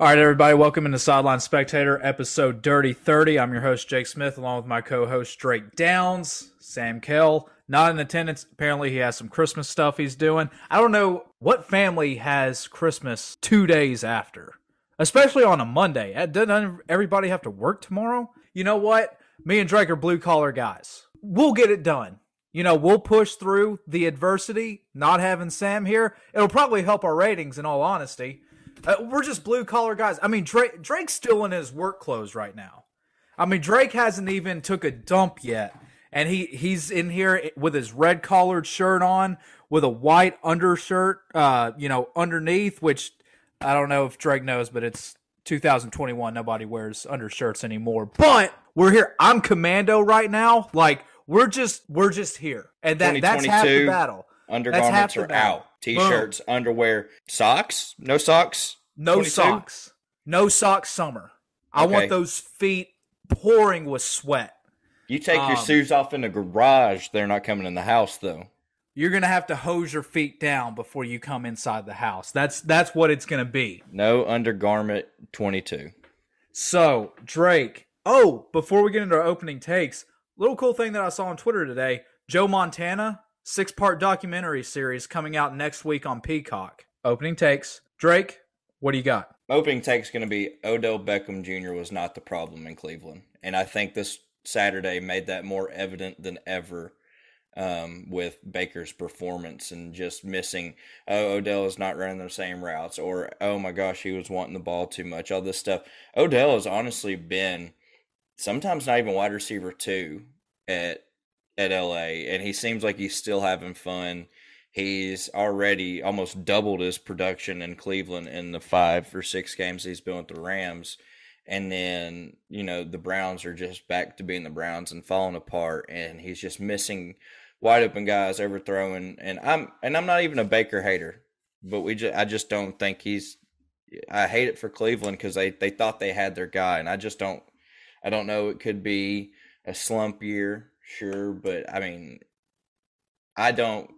All right, everybody, welcome into Sideline Spectator, episode Dirty 30. I'm your host, Jake Smith, along with my co host, Drake Downs, Sam Kell. Not in attendance. Apparently, he has some Christmas stuff he's doing. I don't know what family has Christmas two days after, especially on a Monday. Uh, doesn't everybody have to work tomorrow? You know what? Me and Drake are blue collar guys. We'll get it done. You know, we'll push through the adversity. Not having Sam here, it'll probably help our ratings, in all honesty. Uh, we're just blue collar guys. I mean, Drake Drake's still in his work clothes right now. I mean, Drake hasn't even took a dump yet, and he he's in here with his red collared shirt on, with a white undershirt, uh, you know, underneath. Which I don't know if Drake knows, but it's 2021. Nobody wears undershirts anymore. But we're here. I'm commando right now. Like we're just we're just here, and that that's half the battle. Undergarments are battle. out. T-shirts, Boom. underwear, socks. No socks. No 22? socks. No socks. Summer. I okay. want those feet pouring with sweat. You take um, your shoes off in the garage. They're not coming in the house though. You're gonna have to hose your feet down before you come inside the house. That's that's what it's gonna be. No undergarment. Twenty two. So Drake. Oh, before we get into our opening takes, little cool thing that I saw on Twitter today. Joe Montana six part documentary series coming out next week on Peacock. Opening takes. Drake, what do you got? Opening take's going to be Odell Beckham Jr. was not the problem in Cleveland. And I think this Saturday made that more evident than ever um, with Baker's performance and just missing, oh, Odell is not running the same routes, or oh my gosh, he was wanting the ball too much, all this stuff. Odell has honestly been sometimes not even wide receiver two at at LA, and he seems like he's still having fun. He's already almost doubled his production in Cleveland in the five or six games he's been with the Rams. And then, you know, the Browns are just back to being the Browns and falling apart. And he's just missing wide open guys, overthrowing. And I'm and I'm not even a Baker hater, but we just I just don't think he's. I hate it for Cleveland because they they thought they had their guy, and I just don't. I don't know. It could be a slump year sure, but I mean, I don't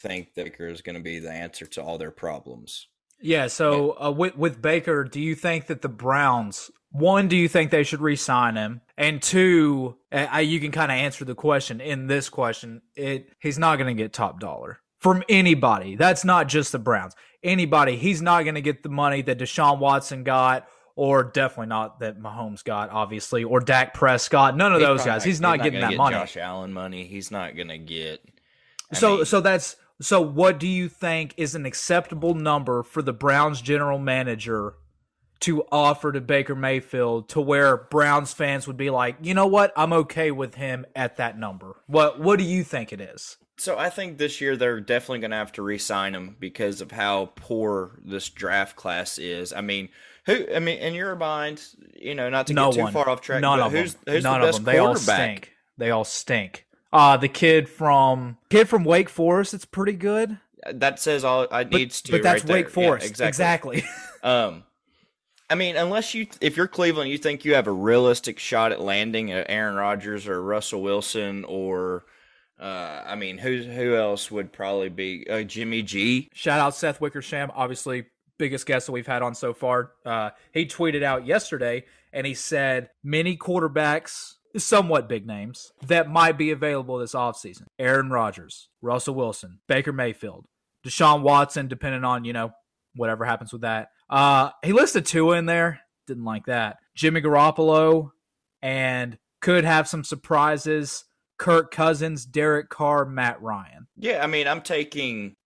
think that Baker is going to be the answer to all their problems. Yeah. So uh, with with Baker, do you think that the Browns? One, do you think they should re-sign him? And two, uh, you can kind of answer the question in this question. It he's not going to get top dollar from anybody. That's not just the Browns. Anybody, he's not going to get the money that Deshaun Watson got or definitely not that Mahomes got, obviously, or Dak Prescott. None of those guys. He's not, he's not getting that get money. Josh Allen money. He's not going to get. I so mean, so that's so. What do you think is an acceptable number for the Browns general manager to offer to Baker Mayfield to where Browns fans would be like, you know what, I'm okay with him at that number. What What do you think it is? So I think this year they're definitely going to have to re-sign him because of how poor this draft class is. I mean, who? I mean, in your mind, you know, not to no get too far off track. None of who's, them. Who's None the best of them. They all stink. They all stink. Uh the kid from kid from Wake Forest. It's pretty good. That says all I needs to. But that's right Wake Forest. Yeah, exactly. exactly. um, I mean, unless you, if you're Cleveland, you think you have a realistic shot at landing Aaron Rodgers or Russell Wilson or. Uh, I mean, who who else would probably be uh, Jimmy G? Shout out Seth Wickersham, obviously biggest guest that we've had on so far. Uh, he tweeted out yesterday and he said many quarterbacks, somewhat big names, that might be available this offseason. Aaron Rodgers, Russell Wilson, Baker Mayfield, Deshaun Watson, depending on, you know, whatever happens with that. Uh, he listed two in there. Didn't like that. Jimmy Garoppolo and could have some surprises. Kirk Cousins, Derek Carr, Matt Ryan. Yeah, I mean, I'm taking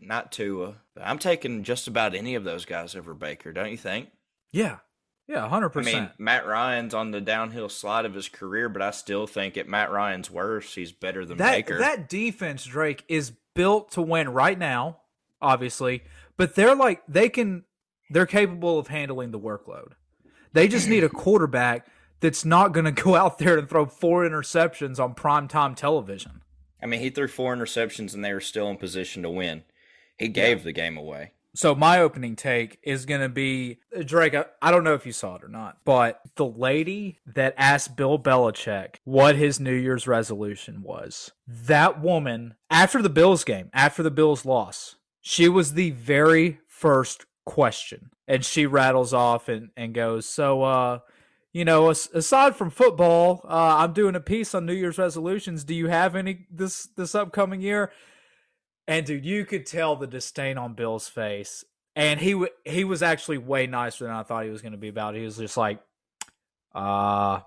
not Tua. I'm taking just about any of those guys over Baker, don't you think? Yeah. Yeah, 100%. I mean, Matt Ryan's on the downhill slide of his career, but I still think at Matt Ryan's worst, he's better than that, Baker. That defense, Drake, is built to win right now, obviously, but they're like, they can, they're capable of handling the workload. They just need a quarterback that's not going to go out there and throw four interceptions on primetime television. I mean, he threw four interceptions and they were still in position to win. He gave yeah. the game away. So my opening take is going to be Drake. I, I, don't know if you saw it or not, but the lady that asked Bill Belichick what his New Year's resolution was, that woman after the Bills game, after the Bills loss, she was the very first question. And she rattles off and, and goes, So, uh, you know, aside from football, uh, I'm doing a piece on New Year's resolutions. Do you have any this this upcoming year? And dude, you could tell the disdain on Bill's face. And he w- he was actually way nicer than I thought he was going to be about it. He was just like, uh,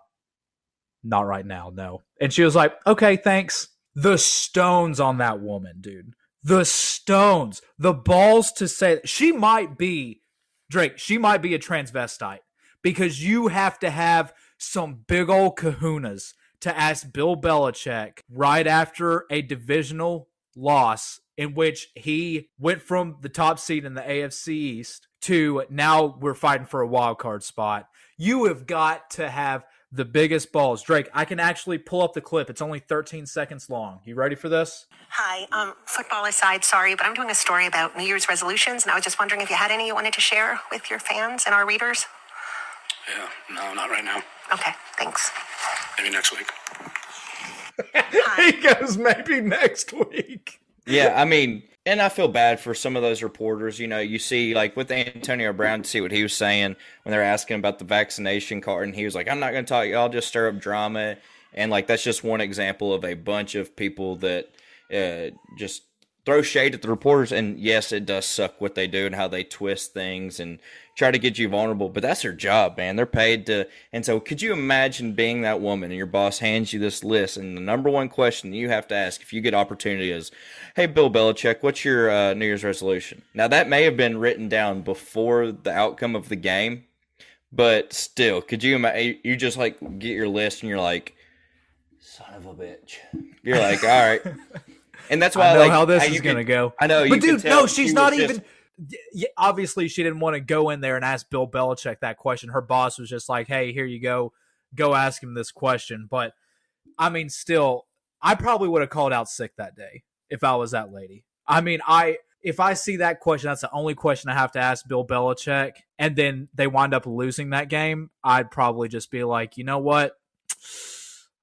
not right now, no. And she was like, okay, thanks. The stones on that woman, dude. The stones, the balls to say she might be Drake. She might be a transvestite because you have to have some big old kahunas to ask Bill Belichick right after a divisional loss in which he went from the top seed in the AFC East to now we're fighting for a wild card spot. You have got to have the biggest balls. Drake, I can actually pull up the clip. It's only 13 seconds long. You ready for this? Hi. Um, football aside, sorry, but I'm doing a story about New Year's resolutions, and I was just wondering if you had any you wanted to share with your fans and our readers. Yeah, no, not right now. Okay, thanks. Maybe next week. he goes, maybe next week. Yeah, I mean, and I feel bad for some of those reporters. You know, you see, like with Antonio Brown, see what he was saying when they were asking about the vaccination card, and he was like, "I'm not going to talk. I'll just stir up drama." And like that's just one example of a bunch of people that uh, just throw shade at the reporters. And yes, it does suck what they do and how they twist things and try to get you vulnerable, but that's their job, man. They're paid to. And so, could you imagine being that woman and your boss hands you this list, and the number one question you have to ask if you get opportunity is, "Hey, Bill Belichick, what's your uh, New Year's resolution?" Now, that may have been written down before the outcome of the game, but still, could you imagine? You just like get your list, and you're like, "Son of a bitch." You're like, "All right." And that's why I know like, how this is gonna go. I know, but dude, no, she's not even. Just, obviously she didn't want to go in there and ask Bill Belichick that question. Her boss was just like, "Hey, here you go, go ask him this question." But I mean, still, I probably would have called out sick that day if I was that lady. I mean, I if I see that question, that's the only question I have to ask Bill Belichick, and then they wind up losing that game. I'd probably just be like, you know what?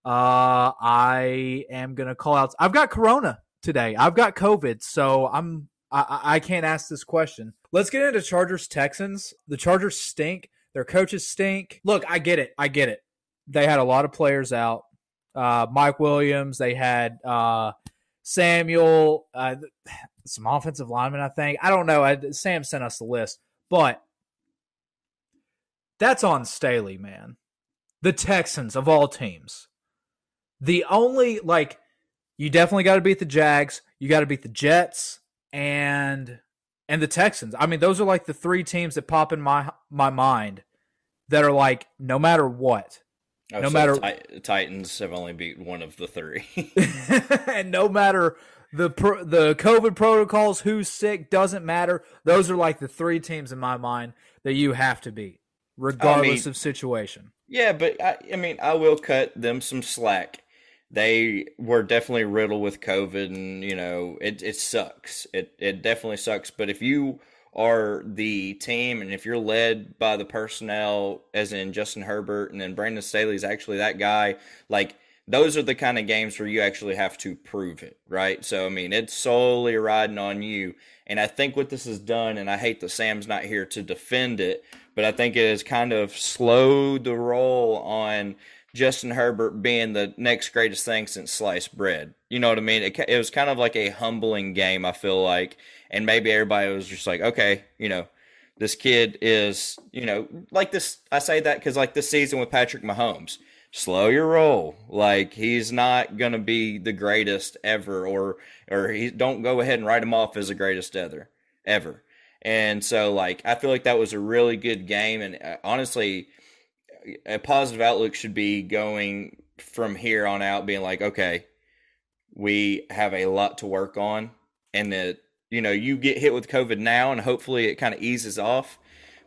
Uh, I am gonna call out. I've got Corona today. I've got COVID, so I'm I, I can't ask this question. Let's get into Chargers Texans. The Chargers stink. Their coaches stink. Look, I get it. I get it. They had a lot of players out. Uh, Mike Williams. They had uh, Samuel. Uh, some offensive linemen. I think. I don't know. I, Sam sent us the list, but that's on Staley, man. The Texans of all teams. The only like you definitely got to beat the Jags. You got to beat the Jets and and the Texans. I mean, those are like the three teams that pop in my my mind that are like no matter what. Oh, no so matter the Titans have only beat one of the three. and no matter the the COVID protocols, who's sick doesn't matter. Those are like the three teams in my mind that you have to beat, regardless I mean, of situation. Yeah, but I, I mean, I will cut them some slack they were definitely riddled with COVID, and you know it it sucks. It it definitely sucks. But if you are the team, and if you're led by the personnel, as in Justin Herbert, and then Brandon Staley is actually that guy, like those are the kind of games where you actually have to prove it, right? So I mean, it's solely riding on you. And I think what this has done, and I hate that Sam's not here to defend it, but I think it has kind of slowed the roll on Justin Herbert being the next greatest thing since sliced bread. You know what I mean? It, it was kind of like a humbling game, I feel like. And maybe everybody was just like, okay, you know, this kid is, you know, like this. I say that because, like, this season with Patrick Mahomes, slow your roll. Like, he's not going to be the greatest ever, or, or he don't go ahead and write him off as the greatest ever, ever. And so, like, I feel like that was a really good game. And uh, honestly, a positive outlook should be going from here on out being like okay we have a lot to work on and that you know you get hit with covid now and hopefully it kind of eases off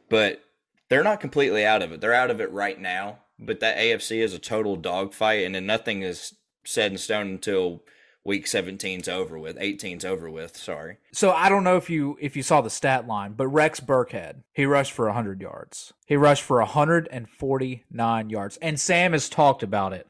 but they're not completely out of it. They're out of it right now but that afc is a total dogfight and then nothing is set in stone until week 17's over with 18's over with sorry. So i don't know if you if you saw the stat line but rex burkhead he rushed for 100 yards. He rushed for 149 yards. And sam has talked about it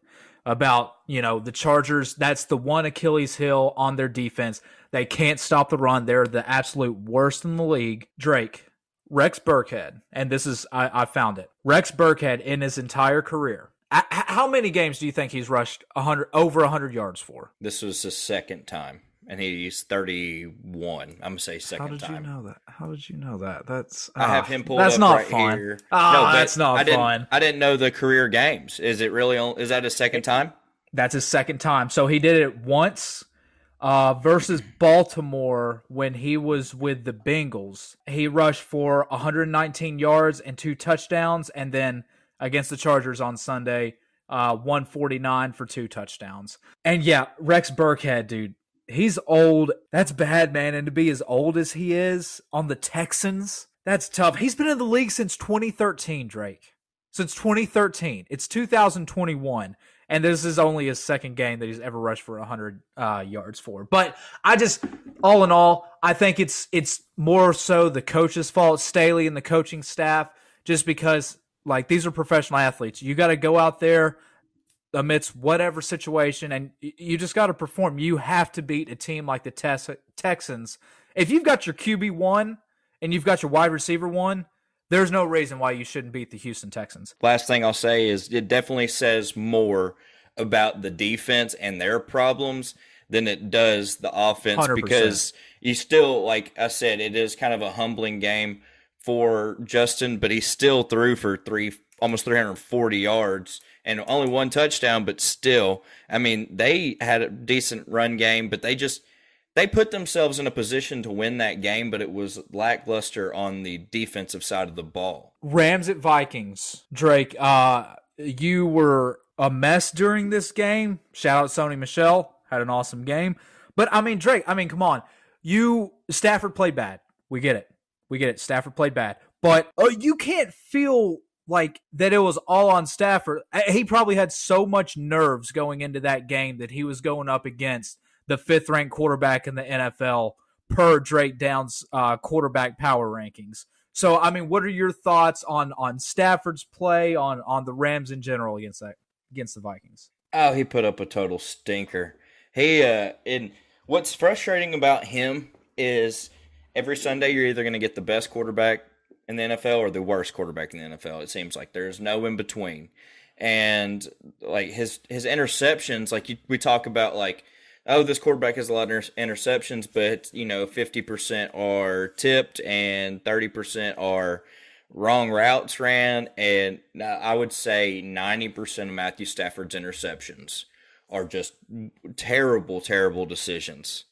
about you know the chargers that's the one achilles heel on their defense. They can't stop the run. They're the absolute worst in the league. Drake Rex Burkhead, and this is I, I found it. Rex Burkhead in his entire career. How many games do you think he's rushed 100 over 100 yards for? This was the second time and he's 31. I'm gonna say second time. How did time. you know that? How did you know that? That's I have him pulled That's up not right fun. here. Ah, that's not I didn't, fun. I didn't know the career games. Is it really? On, is that his second time? That's his second time. So he did it once uh, versus Baltimore when he was with the Bengals. He rushed for 119 yards and two touchdowns, and then against the Chargers on Sunday, uh, 149 for two touchdowns. And yeah, Rex Burkhead, dude, he's old. That's bad, man. And to be as old as he is on the Texans, that's tough. He's been in the league since 2013, Drake. Since 2013. It's 2021. And this is only his second game that he's ever rushed for 100 uh, yards for. But I just, all in all, I think it's it's more so the coach's fault, Staley and the coaching staff, just because like these are professional athletes. You got to go out there, amidst whatever situation, and you just got to perform. You have to beat a team like the Tex- Texans. If you've got your QB one and you've got your wide receiver one, there's no reason why you shouldn't beat the Houston Texans. Last thing I'll say is it definitely says more about the defense and their problems than it does the offense 100%. because you still, like I said, it is kind of a humbling game for Justin, but he still threw for three, almost 340 yards and only one touchdown, but still, I mean, they had a decent run game, but they just they put themselves in a position to win that game, but it was lackluster on the defensive side of the ball. Rams at Vikings. Drake, uh, you were a mess during this game. Shout out Sony Michel. Had an awesome game. But I mean, Drake, I mean, come on. You Stafford played bad. We get it. We get it. Stafford played bad. But uh, you can't feel like that it was all on Stafford. He probably had so much nerves going into that game that he was going up against the fifth ranked quarterback in the NFL per Drake Downs uh, quarterback power rankings. So, I mean, what are your thoughts on on Stafford's play on on the Rams in general against that against the Vikings? Oh, he put up a total stinker. He uh and what's frustrating about him is every Sunday you're either going to get the best quarterback in the NFL or the worst quarterback in the NFL. It seems like there's no in between. And like his his interceptions, like you, we talk about like oh this quarterback has a lot of inter- interceptions, but you know 50% are tipped and 30% are wrong routes ran and I would say 90% of Matthew Stafford's interceptions are just terrible terrible decisions.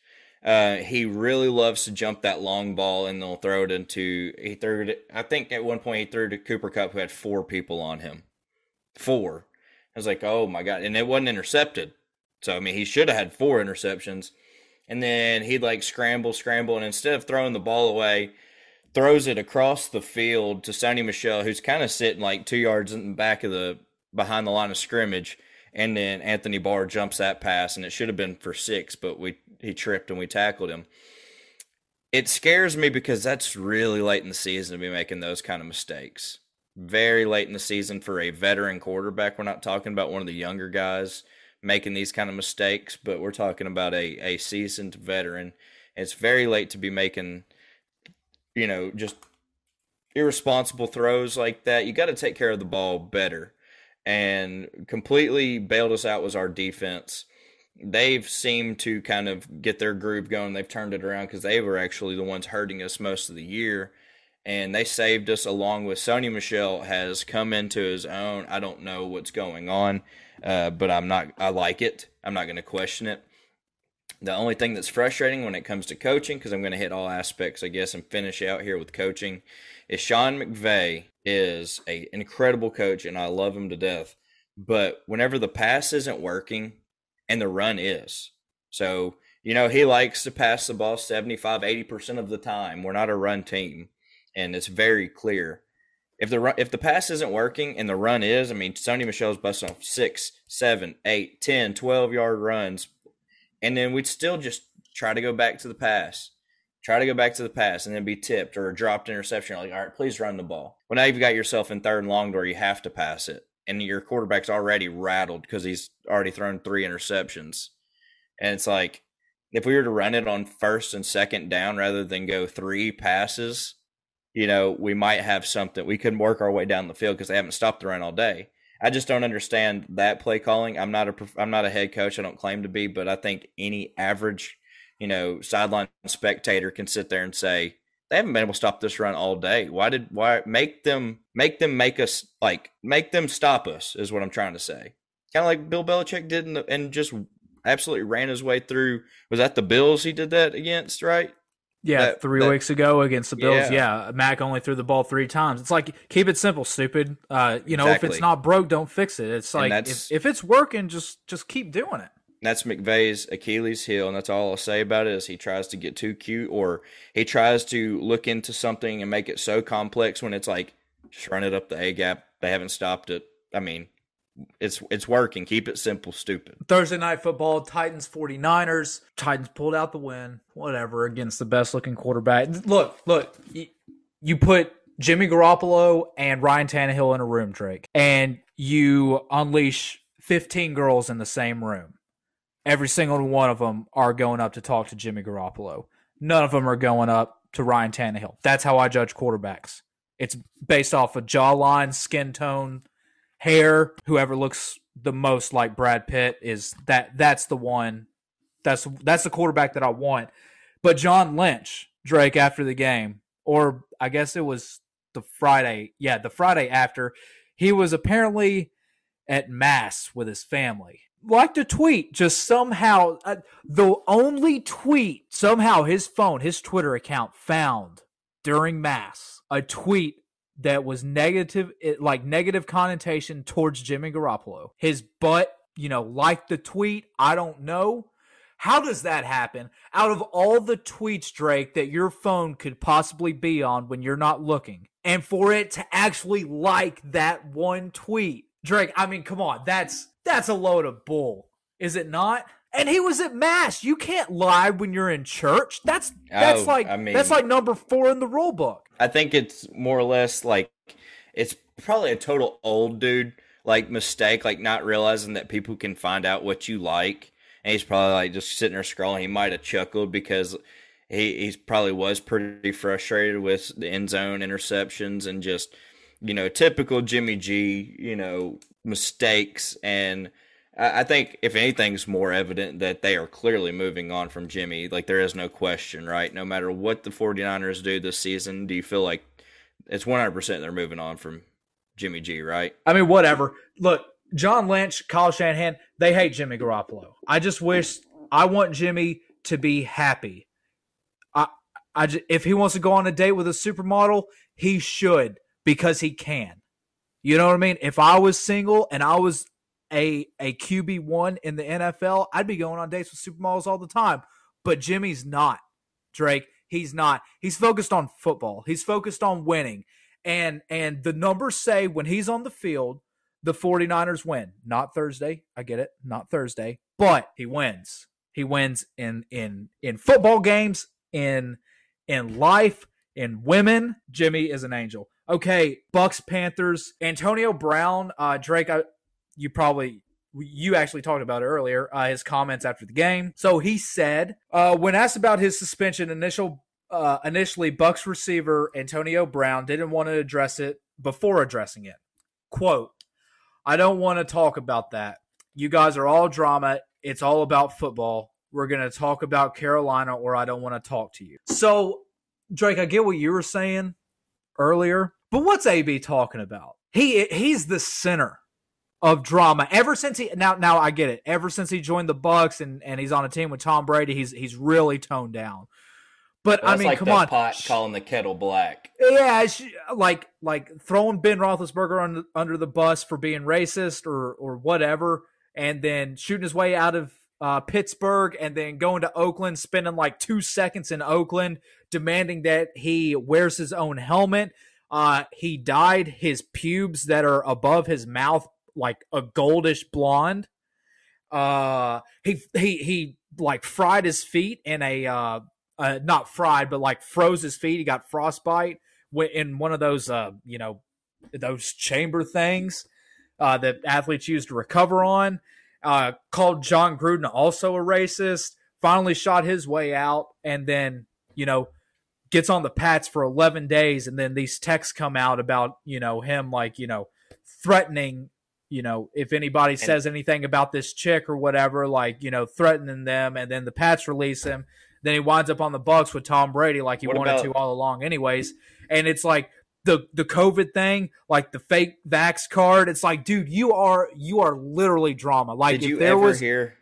Uh, he really loves to jump that long ball and they'll throw it into. He threw it. I think at one point he threw to Cooper Kupp, who had four people on him. Four. I was like, oh my god, and it wasn't intercepted. So I mean, he should have had four interceptions. And then he'd like scramble, scramble, and instead of throwing the ball away, throws it across the field to Sony Michel, who's kind of sitting like two yards in the back of the behind the line of scrimmage. And then Anthony Barr jumps that pass, and it should have been for six, but we he tripped and we tackled him. It scares me because that's really late in the season to be making those kind of mistakes. Very late in the season for a veteran quarterback. We're not talking about one of the younger guys making these kind of mistakes, but we're talking about a, a seasoned veteran. It's very late to be making, you know, just irresponsible throws like that. You got to take care of the ball better. And completely bailed us out was our defense. They've seemed to kind of get their groove going. They've turned it around because they were actually the ones hurting us most of the year. And they saved us along with Sony Michel has come into his own. I don't know what's going on, uh, but I'm not, I like it. I'm not going to question it. The only thing that's frustrating when it comes to coaching, because I'm going to hit all aspects, I guess, and finish out here with coaching, is Sean McVay is a incredible coach, and I love him to death. But whenever the pass isn't working and the run is, so you know he likes to pass the ball 75, 80 percent of the time. We're not a run team, and it's very clear. If the run, if the pass isn't working and the run is, I mean, Sony Michel's busting off six, seven, eight, 10, 12 yard runs and then we'd still just try to go back to the pass, try to go back to the pass, and then be tipped or a dropped interception. You're like, all right, please run the ball. Well, now you've got yourself in third and long where you have to pass it, and your quarterback's already rattled because he's already thrown three interceptions. And it's like, if we were to run it on first and second down rather than go three passes, you know, we might have something. We can work our way down the field because they haven't stopped the run all day. I just don't understand that play calling. I'm not a I'm not a head coach. I don't claim to be, but I think any average, you know, sideline spectator can sit there and say they haven't been able to stop this run all day. Why did why make them make them make us like make them stop us is what I'm trying to say. Kind of like Bill Belichick did the, and just absolutely ran his way through. Was that the Bills he did that against, right? Yeah, That- three that- weeks ago against the Bills. Yeah. Yeah. Mac only threw the ball three times. It's like keep it simple, stupid. Uh, you know, if it's not broke, don't fix it. It's like if, if it's working, just just keep doing it. That's McVay's Achilles heel, and that's all I'll say about it. Is he tries to get too cute, or he tries to look into something and make it so complex when it's like just run it up the A gap. They haven't stopped it. I mean, it's it's working. Keep it simple, stupid. Thursday night football, Titans 49ers. Titans pulled out the win, whatever, against the best looking quarterback. Look, look, you, you put Jimmy Garoppolo and Ryan Tannehill in a room, Drake, and you unleash 15 girls in the same room. Every single one of them are going up to talk to Jimmy Garoppolo. None of them are going up to Ryan Tannehill. That's how I judge quarterbacks. It's based off of jawline, skin tone, hair. Whoever looks the most like Brad Pitt is that. That's the one. That's that's the quarterback that I want. But John Lynch, Drake, after the game, or I guess it was the Friday. Yeah, the Friday after, he was apparently at mass with his family. Like a tweet, just somehow uh, the only tweet somehow his phone, his Twitter account found during mass a tweet that was negative, it, like negative connotation towards Jimmy Garoppolo. His butt, you know, liked the tweet. I don't know. How does that happen? Out of all the tweets, Drake, that your phone could possibly be on when you're not looking, and for it to actually like that one tweet, Drake, I mean, come on, that's that's a load of bull, is it not? And he was at mass. You can't lie when you're in church. That's that's Oh, like I mean- that's like number four in the rule book. I think it's more or less like it's probably a total old dude like mistake, like not realizing that people can find out what you like. And he's probably like just sitting there scrolling. He might have chuckled because he he's probably was pretty frustrated with the end zone interceptions and just you know typical Jimmy G you know mistakes and. I think if anything's more evident that they are clearly moving on from Jimmy, like there is no question, right? No matter what the 49ers do this season, do you feel like it's 100% they're moving on from Jimmy G, right? I mean, whatever. Look, John Lynch, Kyle Shanahan, they hate Jimmy Garoppolo. I just wish I want Jimmy to be happy. I, I, ju- if he wants to go on a date with a supermodel, he should because he can. You know what I mean? If I was single and I was a a QB one in the NFL, I'd be going on dates with supermodels all the time. But Jimmy's not. Drake, he's not. He's focused on football. He's focused on winning. And and the numbers say when he's on the field, the 49ers win. Not Thursday. I get it. Not Thursday. But he wins. He wins in in in football games, in in life, in women. Jimmy is an angel. Okay, Bucks Panthers. Antonio Brown, uh Drake I, you probably you actually talked about it earlier uh, his comments after the game. So he said uh, when asked about his suspension initial uh, initially bucks receiver antonio brown didn't want to address it before addressing it. Quote i don't want to talk about that. You guys are all drama. It's all about football. We're going to talk about carolina or i don't want to talk to you. So drake i get what you were saying earlier but what's ab talking about he he's the center of drama ever since he now now I get it. Ever since he joined the Bucks and and he's on a team with Tom Brady, he's he's really toned down. But I That's mean, like come on, pot calling the kettle black. yeah, it's like like throwing Ben Roethlisberger under, under the bus for being racist or or whatever, and then shooting his way out of uh, Pittsburgh, and then going to Oakland, spending like two seconds in Oakland, demanding that he wears his own helmet. Uh, he dyed his pubes that are above his mouth like a goldish blonde. Uh, he he he like fried his feet in a uh, uh not fried but like froze his feet. He got frostbite in one of those uh you know those chamber things uh that athletes use to recover on. Uh, called John Gruden also a racist. Finally shot his way out, and then you know gets on the Pats for 11 days, and then these texts come out about you know him like you know threatening you know if anybody says anything about this chick or whatever, like you know threatening them, and then the Pats release him. Then he winds up on the Bucks with Tom Brady like he What wanted about- to all along, anyways. And it's like the the COVID thing, like the fake vax card. It's like, dude, you are you are literally drama. Like Did you ever was hear?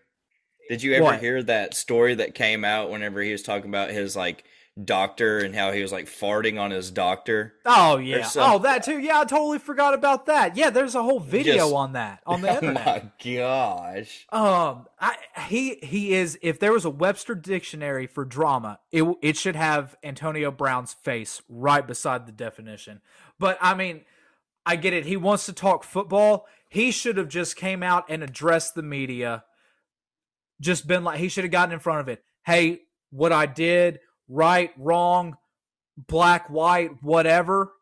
Did you ever What? hear that story that came out whenever he was talking about his like doctor and how he was like farting on his doctor? Oh yeah. Oh that too. Yeah, I totally forgot about that. Yeah, there's a whole video Just- on that on the Oh internet. my gosh! Um, I, he he is. If there was a Webster dictionary for drama, it it should have Antonio Brown's face right beside the definition. But I mean, I get it. He wants to talk football. He should have just came out and addressed the media. Just been like he should have gotten in front of it. Hey, what I did, right, wrong, black, white, whatever.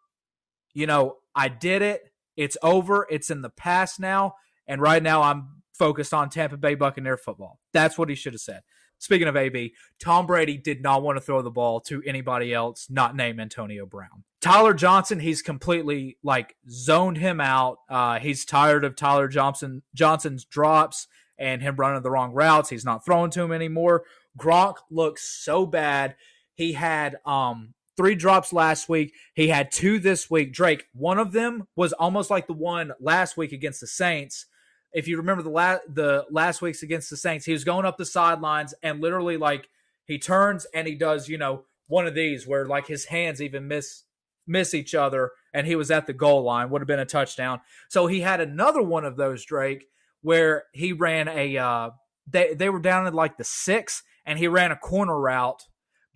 You know, I did it. It's over. It's in the past now. And right now, I'm focused on Tampa Bay Buccaneer football. That's what he should have said. Speaking of AB, Tom Brady did not want to throw the ball to anybody else not named Antonio Brown. Tyler Johnson, he's completely like zoned him out. Uh, he's tired of Tyler Johnson Johnson's drops and him running the wrong routes. He's not throwing to him anymore. Gronk looks so bad. He had um three drops last week. He had two this week. Drake, one of them was almost like the one last week against the Saints. If you remember the last the last week's against the Saints, he was going up the sidelines and literally like he turns and he does, you know, one of these where like his hands even miss miss each other and he was at the goal line would have been a touchdown. So he had another one of those Drake where he ran a uh they they were down at like the 6 and he ran a corner route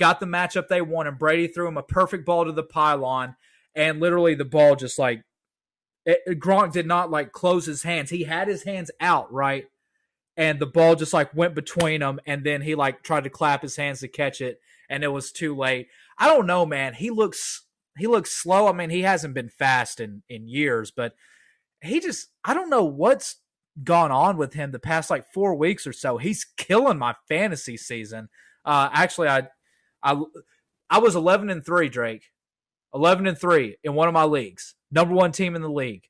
got the matchup they wanted. Brady threw him a perfect ball to the pylon, and literally the ball just like it- Gronk did not like close his hands. He had his hands out, right? And the ball just like went between them, and then he like tried to clap his hands to catch it, and it was too late. I don't know, man. He looks he looks slow. I mean, he hasn't been fast in in years, but he just I don't know what's gone on with him the past like four weeks or so. He's killing my fantasy season. Uh, actually, I I I was 11 and 3, Drake. 11 and 3 in one of my leagues. Number 1 team in the league.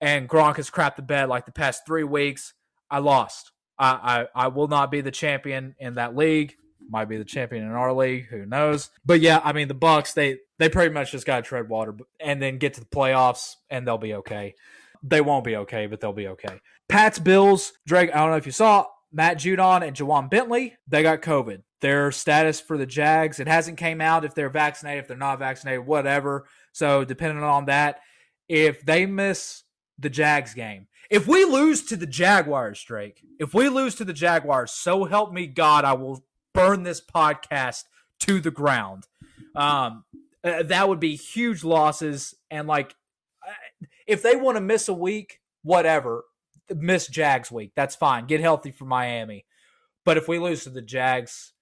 And Gronk has crapped the bed like the past 3 weeks. I lost. I, I I will not be the champion in that league. Might be the champion in our league, who knows. But yeah, I mean the Bucks, they they pretty much just got to tread water and then get to the playoffs and they'll be okay. They won't be okay, but they'll be okay. Pats Bills, Drake, I don't know if you saw Matt Judon and Ja'Whaun Bentley, they got COVID. Their status for the Jags, it hasn't came out if they're vaccinated, if they're not vaccinated, whatever. So depending on that, if they miss the Jags game, if we lose to the Jaguars, Drake, if we lose to the Jaguars, so help me God, I will burn this podcast to the ground. Um, uh, that would be huge losses, and like, if they want to miss a week, whatever, miss Jags week, that's fine. Get healthy for Miami. But if we lose to the Jags,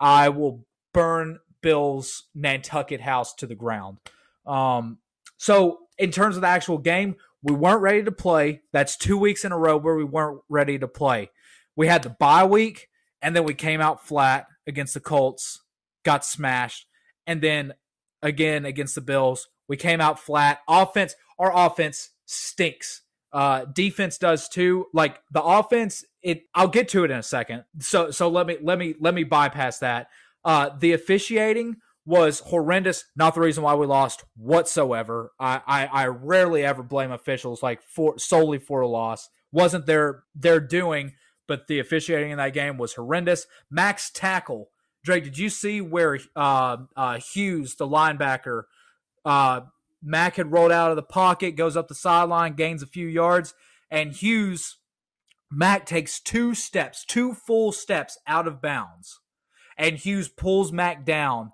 I will burn Bill's Nantucket house to the ground. Um, so in terms of the actual game, we weren't ready to play. That's two weeks in a row where we weren't ready to play. We had the bye week, and then we came out flat against the Colts, got smashed, and then again against the Bills, we came out flat. Offense, our offense stinks. Uh, defense does too. Like the offense, it. I'll get to it in a second. So so let me let me let me bypass that. Uh, the officiating was horrendous. Not the reason why we lost whatsoever. I, I I rarely ever blame officials like for solely for a loss. Wasn't their their doing, but the officiating in that game was horrendous. Max tackle. Drake, did you see where uh, uh, Hughes, the linebacker, uh, Mac had rolled out of the pocket, goes up the sideline, gains a few yards, and Hughes, Mac takes two steps, two full steps out of bounds, and Hughes pulls Mac down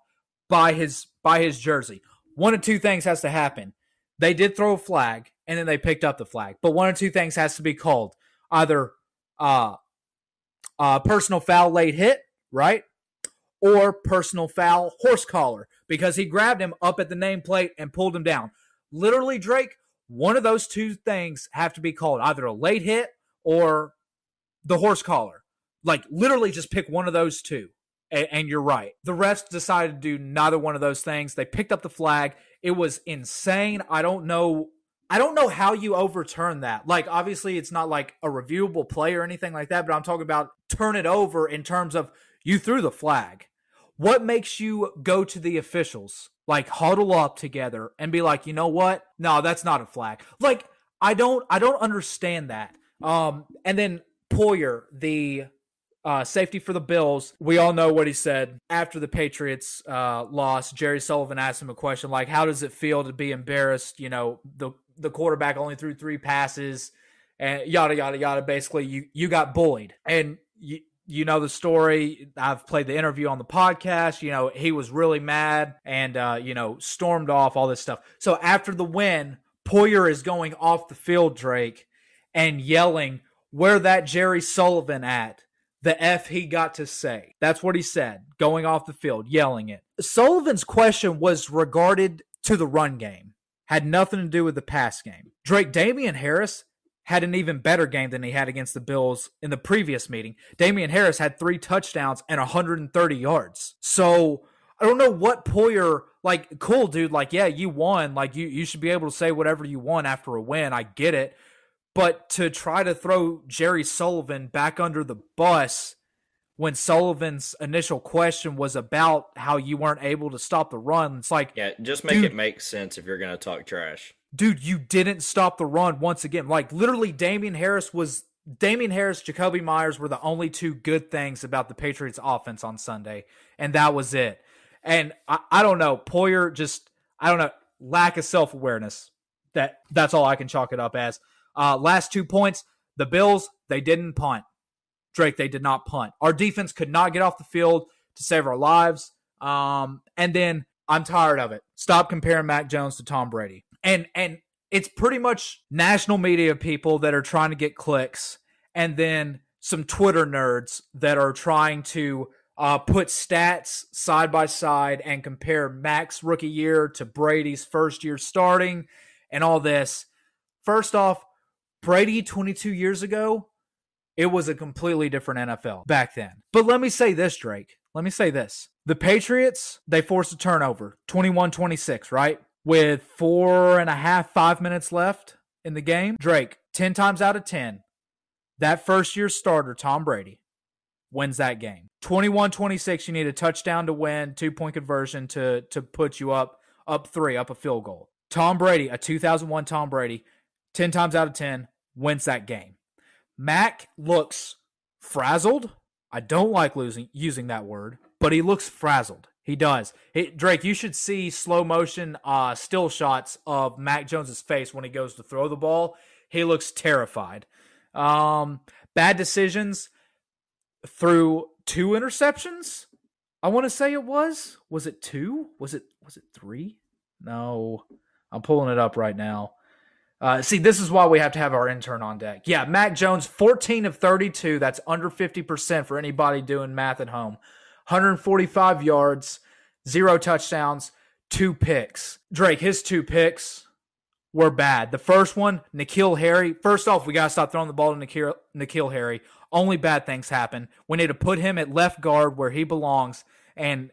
by his by his jersey. One of two things has to happen. They did throw a flag, and then they picked up the flag, but one of two things has to be called: either uh, uh, personal foul, late hit, right, or personal foul, horse collar, because he grabbed him up at the nameplate and pulled him down. Literally, Drake, one of those two things have to be called either a late hit or the horse collar. Like, literally, just pick one of those two. And, and you're right. The refs decided to do neither one of those things. They picked up the flag. It was insane. I don't know. I don't know how you overturn that. Like, obviously, it's not like a reviewable play or anything like that, but I'm talking about turn it over in terms of you threw the flag. What makes you go to the officials, like huddle up together and be like, you know what? No, that's not a flag. Like, I don't, I don't understand that. Um, and then Poyer, the uh, safety for the Bills. We all know what he said after the Patriots uh, lost. Jerry Sullivan asked him a question like, "How does it feel to be embarrassed? You know, the the quarterback only threw three passes, and yada yada yada. Basically, you you got bullied, and you." You know the story. I've played the interview on the podcast. You know, he was really mad and, uh, you know, stormed off all this stuff. So after the win, Poyer is going off the field, Drake, and yelling, Where that Jerry Sullivan at? the F he got to say. That's what he said, going off the field, yelling it. Sullivan's question was regarded to the run game, had nothing to do with the pass game. Drake Damien Harris had an even better game than he had against the Bills in the previous meeting. Damien Harris had three touchdowns and 130 yards. So I don't know what Poyer like cool dude like yeah you won like you you should be able to say whatever you want after a win I get it but to try to throw Jerry Sullivan back under the bus when Sullivan's initial question was about how you weren't able to stop the run, it's like yeah, just make dude, it make sense if you're gonna talk trash. Dude, you didn't stop the run once again. Like literally, Damien Harris was Damien Harris, Jakobi Meyers were the only two good things about the Patriots offense on Sunday, and that was it. And I, I don't know, Poyer just I don't know, lack of self awareness. That that's all I can chalk it up as. Uh, last two points, the Bills, they didn't punt. Drake, they did not punt. Our defense could not get off the field to save our lives. Um, and then I'm tired of it. Stop comparing Mac Jones to Tom Brady. And and it's pretty much national media people that are trying to get clicks, and then some Twitter nerds that are trying to uh, put stats side by side and compare Mac's rookie year to Brady's first year starting and all this. First off, Brady 22 years ago, it was a completely different NFL back then. But let me say this, Drake. Let me say this. The Patriots, they forced a turnover 21 26, right? With four and a half, five minutes left in the game. Drake, 10 times out of 10, that first year starter, Tom Brady, wins that game. 21 26, you need a touchdown to win, two point conversion to, to put you up, up three, up a field goal. Tom Brady, a 2001 Tom Brady, 10 times out of 10 wins that game. Mac looks frazzled. I don't like losing using that word, but he looks frazzled. He does. He, Drake, you should see slow motion uh, still shots of Mac Jones's face when he goes to throw the ball. He looks terrified. Um, bad decisions through two interceptions. I want to say it was. Was it two? Was it was it three? No. I'm pulling it up right now. Uh, see, this is why we have to have our intern on deck. Yeah, Mac Jones, 14 of 32. That's under 50% for anybody doing math at home. 145 yards, zero touchdowns, two picks. Drake, his two picks were bad. The first one, N'Keal Harry. First off, we got to stop throwing the ball to N'Keal, N'Keal Harry. Only bad things happen. We need to put him at left guard where he belongs and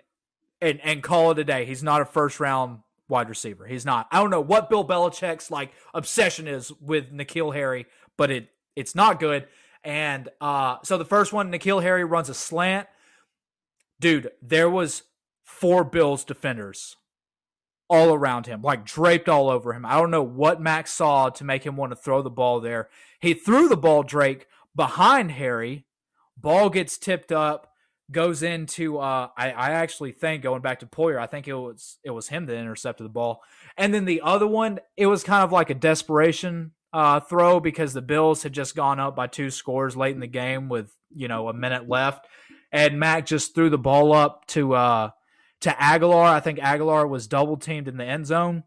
and and call it a day. He's not a first round wide receiver. He's not. I don't know what Bill Belichick's like obsession is with N'Keal Harry, but it it's not good. And uh, so the first one, N'Keal Harry runs a slant. Dude, there was four Bills defenders all around him, like draped all over him. I don't know what Max saw to make him want to throw the ball there. He threw the ball, Drake, behind Harry. Ball gets tipped up goes into uh, I, I actually think going back to Poyer, I think it was it was him that intercepted the ball. And then the other one, it was kind of like a desperation uh, throw because the Bills had just gone up by two scores late in the game with, you know, a minute left. And Mac just threw the ball up to uh, to Agholor. I think Agholor was double teamed in the end zone.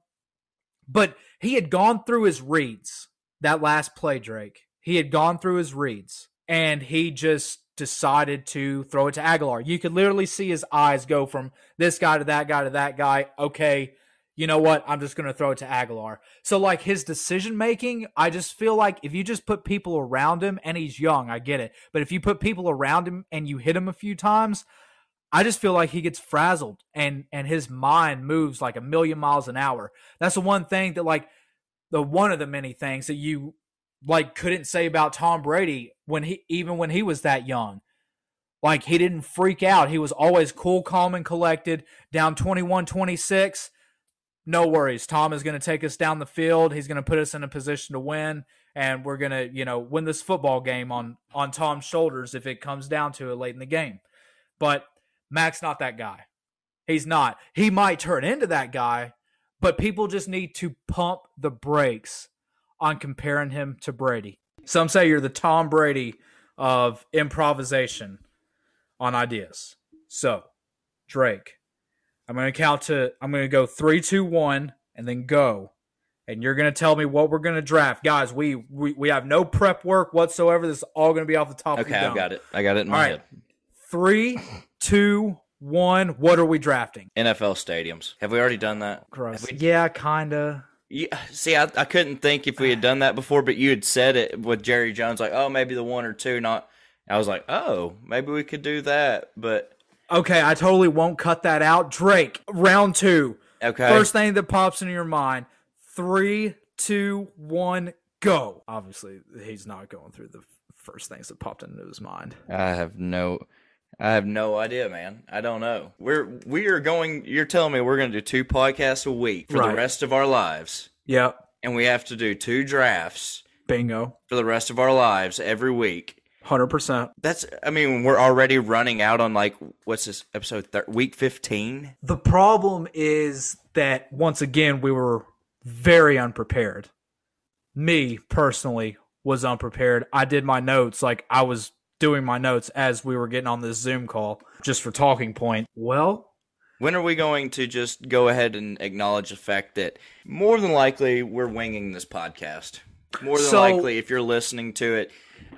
But he had gone through his reads that last play, Drake. He had gone through his reads and he just decided to throw it to Agholor. You could literally see his eyes go from this guy to that guy to that guy. Okay, you know what? I'm just going to throw it to Agholor. So, like his decision making, I just feel like if you just put people around him, and he's young, I get it. But if you put people around him and you hit him a few times, I just feel like he gets frazzled and and his mind moves like a million miles an hour. That's the one thing that like the one of the many things that you like couldn't say about Tom Brady when he even when he was that young. Like he didn't freak out. He was always cool, calm and collected. Down 21-26, no worries. Tom is going to take us down the field. He's going to put us in a position to win and we're going to, you know, win this football game on on Tom's shoulders if it comes down to it late in the game. But Mac's not that guy. He's not. He might turn into that guy, but people just need to pump the brakes on comparing him to Brady. Some say you're the Tom Brady of improvisation on ideas. So, Drake, I'm going to count to, I'm going to go three, two, one, and then go. And you're going to tell me what we're going to draft. Guys, we, we, we have no prep work whatsoever. This is all going to be off the top of the Okay, dome. I've got it. I got it in my All right. head. Three, two, one. What are we drafting? NFL stadiums. Have we already done that? Gross. We- Yeah, kinda. Yeah, see, I, I couldn't think if we had done that before, but you had said it with Jerry Jones, like, oh, maybe the one or two, not. I was like, oh, maybe we could do that, but Okay, I totally won't cut that out. Drake, round two. okay. First thing that pops into your mind. Three, two, one, go. Obviously, he's not going through the first things that popped into his mind. I have no, I have no idea, man. I don't know. We're we are going. You're telling me we're going to do two podcasts a week for Right. the rest of our lives, Yep. and we have to do two drafts Bingo. for the rest of our lives every week. 100%. That's. I mean, we're already running out on like what's this episode? Thir- week fifteen. The problem is that, once again, we were very unprepared. Me, personally, was unprepared. I did my notes like I was doing my notes as we were getting on this Zoom call just for talking point. Well, When are we going to just go ahead and acknowledge the fact that more than likely we're winging this podcast? More than So- likely, if you're listening to it,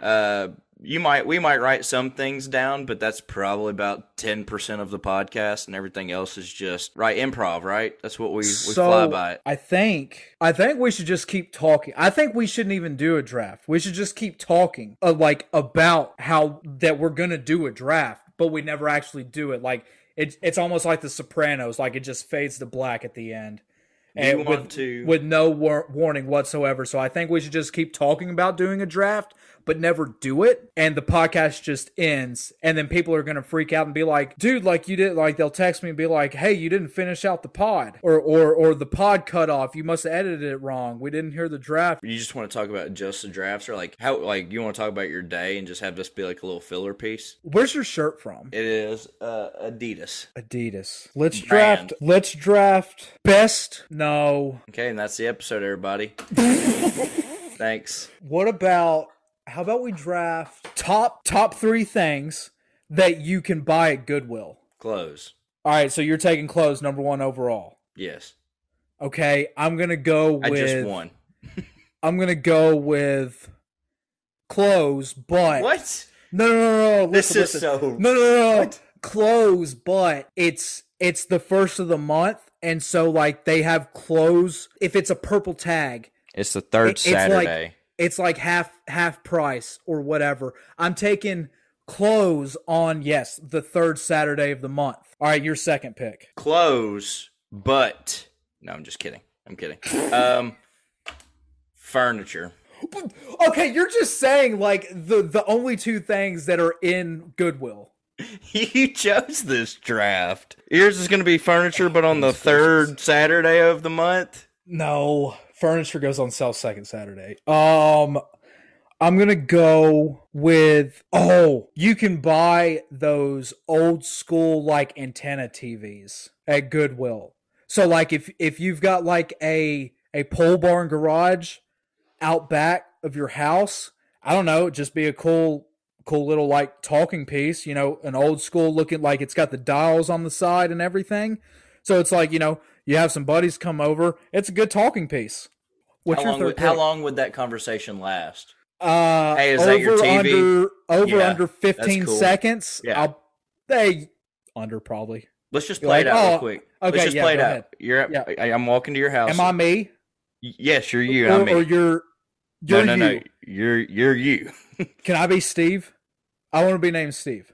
uh, you might we might write some things down, but that's probably about ten percent of the podcast, and everything else is just right improv. Right? That's what we we fly by it. I think I think we should just keep talking. I think we shouldn't even do a draft. We should just keep talking uh, like about how that we're gonna do a draft, but we never actually do it. Like it's it's almost like The Sopranos. Like it just fades to black at the end. And want with, to- with no war- warning whatsoever. So I think we should just keep talking about doing a draft, but never do it. And the podcast just ends. And then people are going to freak out and be like, dude, like you did, like they'll text me and be like, hey, you didn't finish out the pod or, or, or the pod cut off. You must have edited it wrong. We didn't hear the draft. You just want to talk about just the drafts, or like how like you want to talk about your day and just have this be like a little filler piece. Where's your shirt from? It is uh, Adidas. Adidas. Let's Brand. draft. Let's draft best. No. Okay, and that's the episode, everybody. Thanks. What about how about we draft top top three things that you can buy at Goodwill? Clothes. All right, so you're taking clothes number one overall. Yes. Okay, I'm gonna go with I just won. I'm gonna go with clothes, but What? no, no, no, no. This Listen, is listen. so. no, no, no, no. What? Clothes, but it's it's the first of the month, and so like they have clothes. If it's a purple tag, It's the third It- it's like- Saturday. It's like half half price or whatever. I'm taking clothes on yes the third Saturday of the month. All right, your second pick. Clothes, but no, I'm just kidding. I'm kidding. Um, furniture. Okay, you're just saying like the the only two things that are in Goodwill. You chose this draft. Yours is going to be furniture, but on the third Saturday of the month. No, furniture goes on sale second Saturday. Um I'm to go with oh, you can buy those old school like antenna TVs at Goodwill. So like if if you've got like a a pole barn garage out back of your house, I don't know, just be a cool cool little like talking piece, you know, an old school looking like it's got the dials on the side and everything. So it's like, you know, you have some buddies come over, it's a good talking piece. What's How your long, third would, how long would that conversation last? Uh, Hey, is over that your TV? under over Yeah, under 15 cool. seconds. Yeah. I'll they under probably. Let's just play like, it out oh, real quick. Let's just yeah, play it out. ahead. You're at, Yeah. I, I'm walking to your house. Am I me? Yes, you're you. or, I'm me. or you're you're no, no, you. no. You're you're you. Can I be Steve? I want to be named Steve.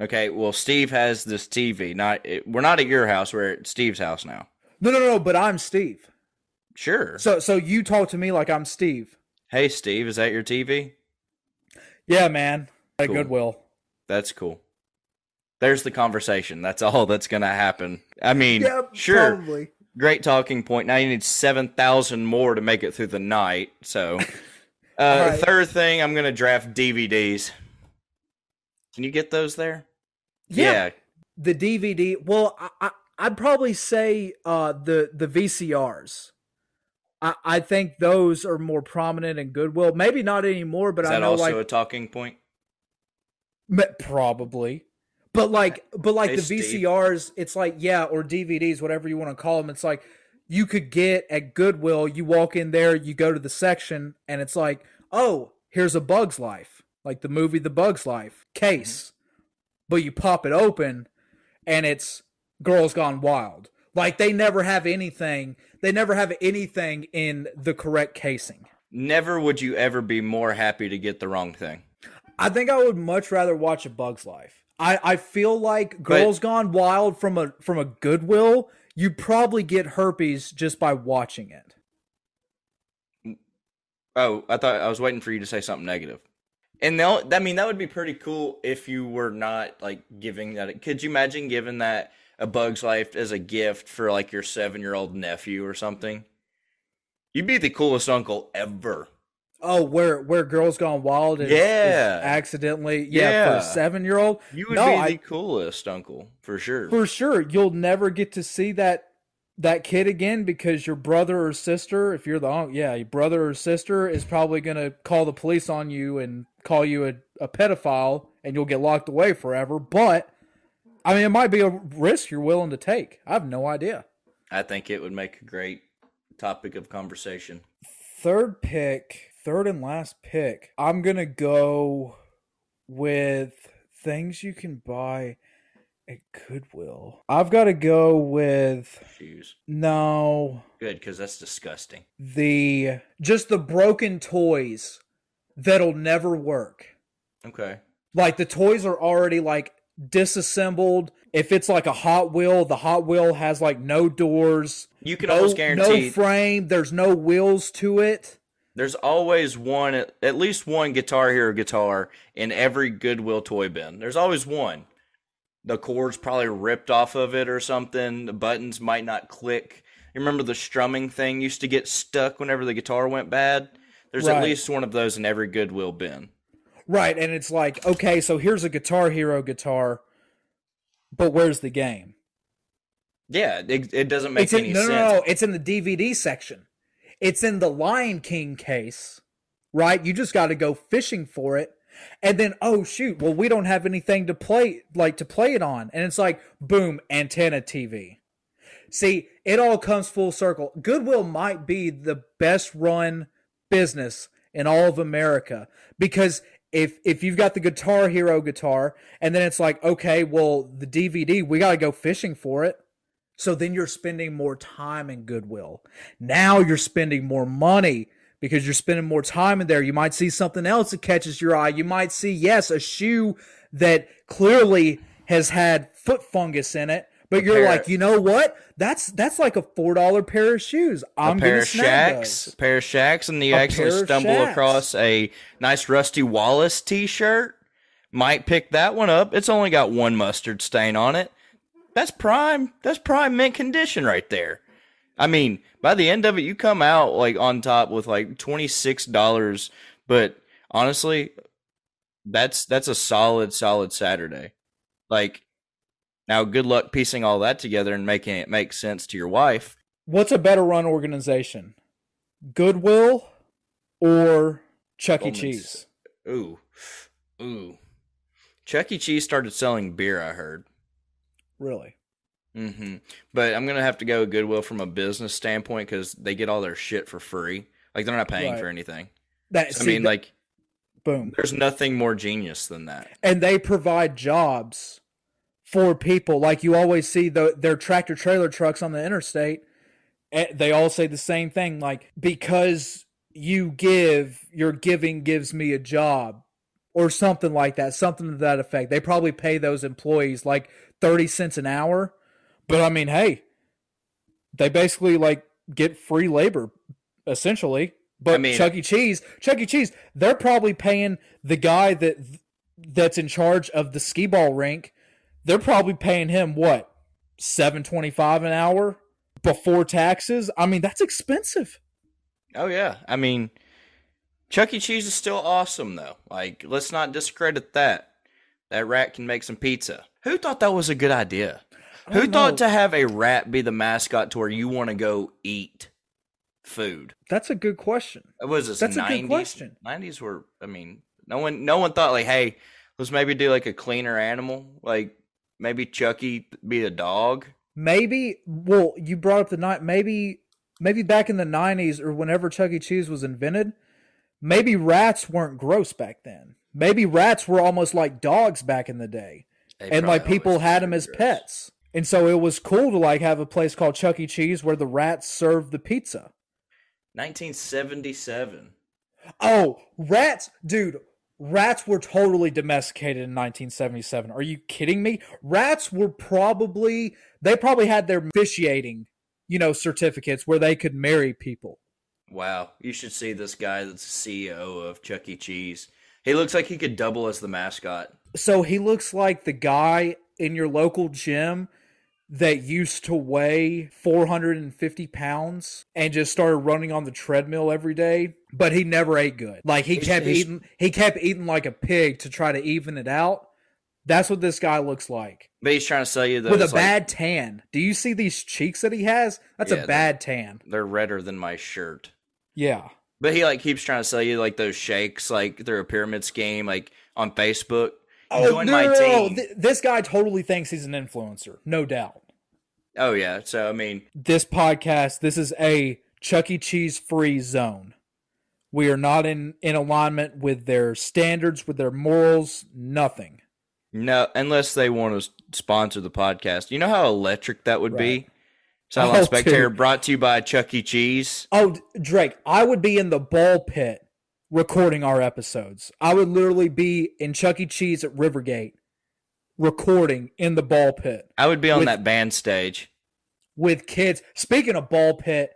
Okay, well, Steve has this TV. Not it, we're not at your house. We're at Steve's house now. No, no, no. But I'm Steve. Sure. So, so you talk to me like I'm Steve. hey, Steve, is that your TV? Yeah, man. At Cool. Goodwill. That's cool. There's the conversation. That's all that's gonna happen. I mean, Yeah, sure, probably. great talking point. Now you need seven thousand more to make it through the night. So, uh, Alright. third thing, I'm gonna draft DVDs. Can you get those there? Yeah. The DVD. Well, I, I, I'd probably say uh, the the VCRs. I, I think those are more prominent in Goodwill. Maybe not anymore, but Is I that know also like a talking point? Probably. But like but like Hey, the Steve. VCRs, it's like yeah, or DVDs, whatever you want to call them. It's like you could get at Goodwill, you walk in there, you go to the section and it's like, "Oh, here's a Bug's Life." Like the movie The Bug's Life case. Mm-hmm. But you pop it open and it's Girls Gone Wild. Like they never have anything, they never have anything in the correct casing. Never would you ever be more happy to get the wrong thing. I think I would much rather watch a Bug's Life. I, I feel like Girls Gone Wild from a from a Goodwill, you probably get herpes just by watching it. Oh, I thought I was waiting for you to say something negative. And they'll, I mean, that would be pretty cool if you were not like giving that. Could you imagine giving that a Bug's Life as a gift for like your seven year old nephew or something? You'd be the coolest uncle ever. Oh, where where Girls Gone Wild is Yeah. accidentally yeah, for Yeah. a seven year old. You would No, be I- the coolest uncle for sure. For sure, you'll never get to see that that kid again because your brother or sister, if you're the uncle, yeah, your brother or sister is probably gonna call the police on you and call you a, a pedophile, and you'll get locked away forever. But I mean, it might be a risk you're willing to take. I have no idea. I think it would make a great topic of conversation. Third pick, third and last pick. I'm gonna go with things you can buy at Goodwill. I've got to go with Shoes. no. Good, because that's disgusting. the just the broken toys that'll never work. Okay. Like the toys are already like disassembled. If it's like a Hot Wheel, the Hot Wheel has like no doors, You can no, almost no frame, there's no wheels to it. There's always one, at least one Guitar Hero guitar in every Goodwill toy bin. There's always one. The cord's probably ripped off of it or something. The buttons might not click. You remember the strumming thing used to get stuck whenever the guitar went bad? There's at least one of those in every Goodwill bin. Right, and it's like, okay, so here's a Guitar Hero guitar, but where's the game? Yeah, it, it doesn't make It's in, any no, sense. no, no, it's in the DVD section. It's in the Lion King case, right? You just got to go fishing for it. And then, oh shoot, well, we don't have anything to play, like to play it on. And it's like, boom, antenna TV. See, it all comes full circle. Goodwill might be the best run business in all of America because if if you've got the Guitar Hero guitar and then it's like, okay, well, the DVD, we got to go fishing for it. So then you're spending more time in Goodwill. Now you're spending more money because you're spending more time in there. You might see something else that catches your eye. You might see, yes, a shoe that clearly has had foot fungus in it, but you're like, you know what? That's that's like a four dollar pair of shoes. I'm a pair gonna of Shaqs, those. a pair of Shaqs, and you A actually stumble Shaqs. across a nice Rusty Wallace T-shirt. Might pick that one up. It's only got one mustard stain on it. That's prime. That's prime mint condition right there. I mean, by the end of it, you come out like on top with like twenty six dollars. But honestly, that's that's a solid, solid Saturday. Like, now, good luck piecing all that together and making it make sense to your wife. What's a better run organization? Goodwill or Chuck E. Cheese? Ooh, ooh. Chuck E. Cheese started selling beer. I heard. Really? Mm-hmm. But I'm gonna have to go Goodwill from a business standpoint because they get all their shit for free. Like they're not paying Right. for anything. That I see, mean, th- like boom. there's nothing more genius than that. and they provide jobs for people. Like you always see the, their tractor trailer trucks on the interstate. eh, They all say the same thing, like because you give, your giving gives me a job. or something like that, something to that effect. They probably pay those employees like 30 cents an hour. But I mean, hey, they basically like get free labor essentially. But I mean- Chuck E. Cheese, Chuck E. Cheese, they're probably paying the guy that that's in charge of the skee ball rink. They're probably paying him what seven twenty five an hour before taxes. I mean, that's expensive. Oh yeah, I mean, Chuck E. Cheese is still awesome though. Like, let's not discredit that. That rat can make some pizza. Who thought that was a good idea? Who don't thought to have a rat be the mascot to where you want to go eat food? That's a good question. It was this That's a good question. 90s were. I mean, no one, no one thought like, hey, let's maybe do like a cleaner animal, like maybe Chucky be a dog. Maybe well, you brought up the night maybe maybe back in the nineties or whenever Chuck E. Cheese was invented, maybe rats weren't gross back then. Maybe rats were almost like dogs back in the day. They and like people had them as gross. pets. And so it was cool to like have a place called Chuck E. Cheese where the rats served the pizza. 1977. Oh, rats, dude. Rats were totally domesticated in 1977. Are you kidding me? Rats were probably they probably had their officiating, you know, certificates where they could marry people. Wow, you should see this guy that's the CEO of Chuck E. Cheese. He looks like he could double as the mascot. So he looks like the guy in your local gym that used to weigh 450 pounds and just started running on the treadmill every day, but he never ate good. Like he kept eating, he kept eating like a pig to try to even it out. That's what this guy looks like But he's trying to sell you those with a like, bad tan. Do you see these cheeks that he has? That's Yeah, a bad tan. they're redder than my shirt. Yeah. But he like keeps trying to sell you like those shakes, like they're a pyramid scheme, like on Facebook. Oh, Join no, my no, no, no. Th- This guy totally thinks he's an influencer, no doubt. oh yeah, so I mean, this podcast this is a chuck e cheese free zone we are not in in alignment with their standards with their morals nothing no, unless they want to sponsor the podcast. You know how electric that would be. Right. Sideline Oh, Spectator dude. brought to you by Chuck E. Cheese. oh drake i would be in the ball pit recording our episodes i would literally be in chuck e cheese at rivergate recording in the ball pit I would be on With- that band stage. with kids speaking of ball pit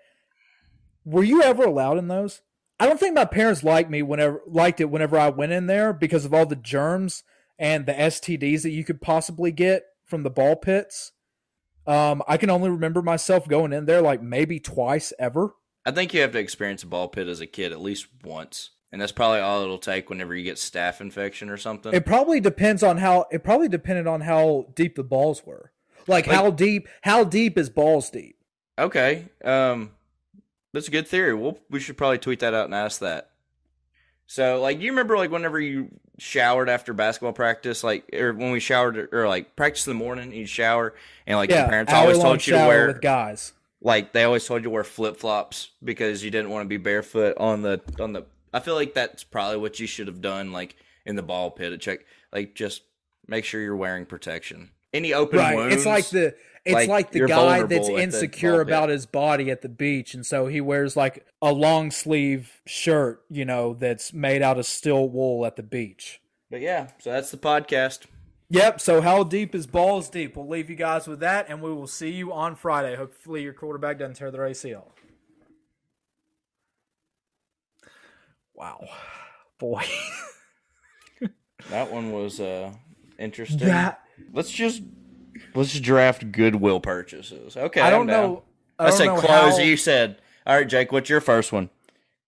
were you ever allowed in those i don't think my parents liked me whenever liked it whenever i went in there because of all the germs and the stds that you could possibly get from the ball pits um i can only remember myself going in there like maybe twice ever I think you have to experience a ball pit as a kid at least once. And that's probably all it'll take whenever you get staph infection or something. it probably depends on how it probably depended on how deep the balls were like, Like- how deep how deep is balls deep Okay. Um that's a good theory. We'll we should probably tweet that out and ask that. So like you remember like whenever you showered after basketball practice, like or when we showered or like practice in the morning, you shower and like your parents always told you to wear with guys like they always told you to wear flip flops because you didn't want to be barefoot on the on the I feel like that's probably what you should have done like in the ball pit check like just make sure you're wearing protection. Any open right. Wounds it's like the it's like, like, the guy that's insecure about his body at the beach and so he wears like a long sleeve shirt you know that's made out of steel wool at the beach. But yeah, so that's the podcast. yep so how deep is balls deep? We'll leave you guys with that and we will see you on friday. Hopefully your quarterback doesn't tear their acl wow. Boy. That one was uh interesting. that Let's just let's just draft goodwill purchases. Okay, i don't know i, I, said know close. how- You said, "All right, Jake. What's your first one?"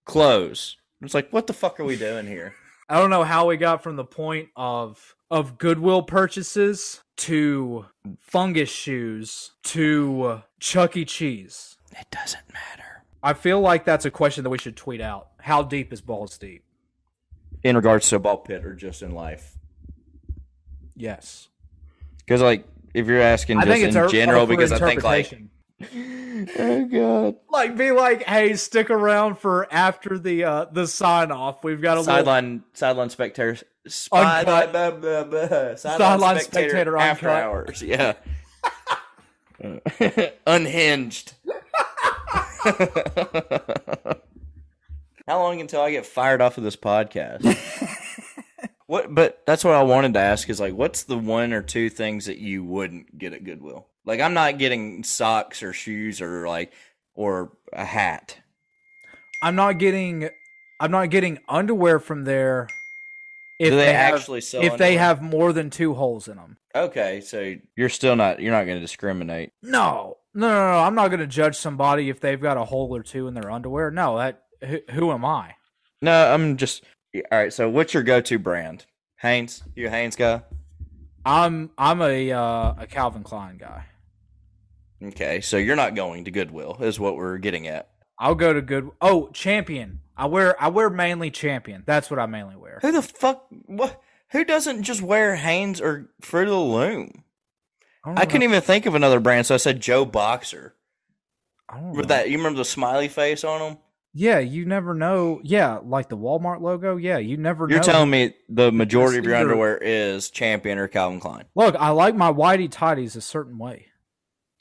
Close. It's like, what the fuck are we doing here? I don't know how we got from the point of of Goodwill purchases to fungus shoes to Chuck E. Cheese. It doesn't matter. I feel like that's a question that we should tweet out. How deep is balls deep? In regards to a ball pit or just in life, Yes. Because like if you're asking I just think it's in a- general, because I think like, oh god, like be like, hey, stick around for after the uh the sign off. We've got a little sideline sideline spectator. Spy, Uncut. blah, blah, blah, blah. Sideline spectator after uncut. hours. Yeah. Unhinged. How long until I get fired off of this podcast? What? But that's what I wanted to ask is like, what's the one or two things that you wouldn't get at Goodwill? Like, I'm not getting socks or shoes or like or a hat. I'm not getting I'm not getting underwear from there if Do they, have- actually sell? if they have more than two holes in them. Okay, so you're still not you're not going to discriminate. No, no, no, no. I'm not going to judge somebody if they've got a hole or two in their underwear. No, that who, who am I? No, I'm just all right. So, what's your go-to brand? Hanes, you a Hanes guy? I'm I'm a uh, a Calvin Klein guy. Okay, so you're not going to Goodwill, is what we're getting at. I'll go to good. Oh, Champion. I wear I wear mainly Champion. That's what I mainly wear. Who the fuck? What? Who doesn't just wear Hanes or Fruit of the Loom? don't I couldn't even think of another brand, so I said Joe Boxer. I don't With know. that, you remember the smiley face on them? Yeah, you never know. Yeah, like the Walmart logo. Yeah, you never know. You're know. telling me the majority of your either- underwear is Champion or Calvin Klein? Look, I like my whitey tidies a certain way.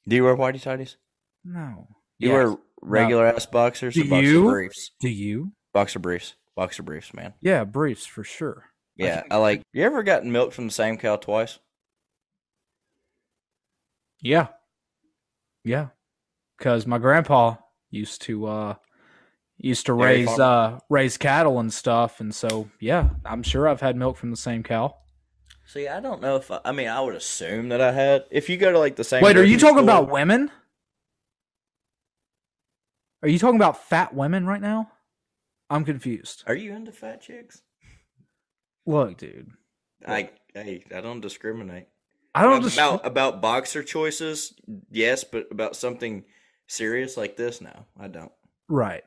Do you wear whitey tidies? No. You Yes. wear regular ass boxers or Do boxer you? briefs? Do you? Boxer briefs. Boxer briefs, man. Yeah, briefs for sure. Yeah, I like. You ever gotten milk from the same cow twice? Yeah. Yeah. Cuz my grandpa used to uh used to Dairy raise farm? uh raise cattle and stuff and so yeah, I'm sure I've had milk from the same cow. See, I don't know if I, I mean I would assume that I had. If you go to like the same. Wait, are you talking about women? Are you talking about fat women right now? I'm confused. Are you into fat chicks? Look, dude. I hey, I don't discriminate. I don't just about about boxer choices, yes, but about something serious like this, no, I don't. Right.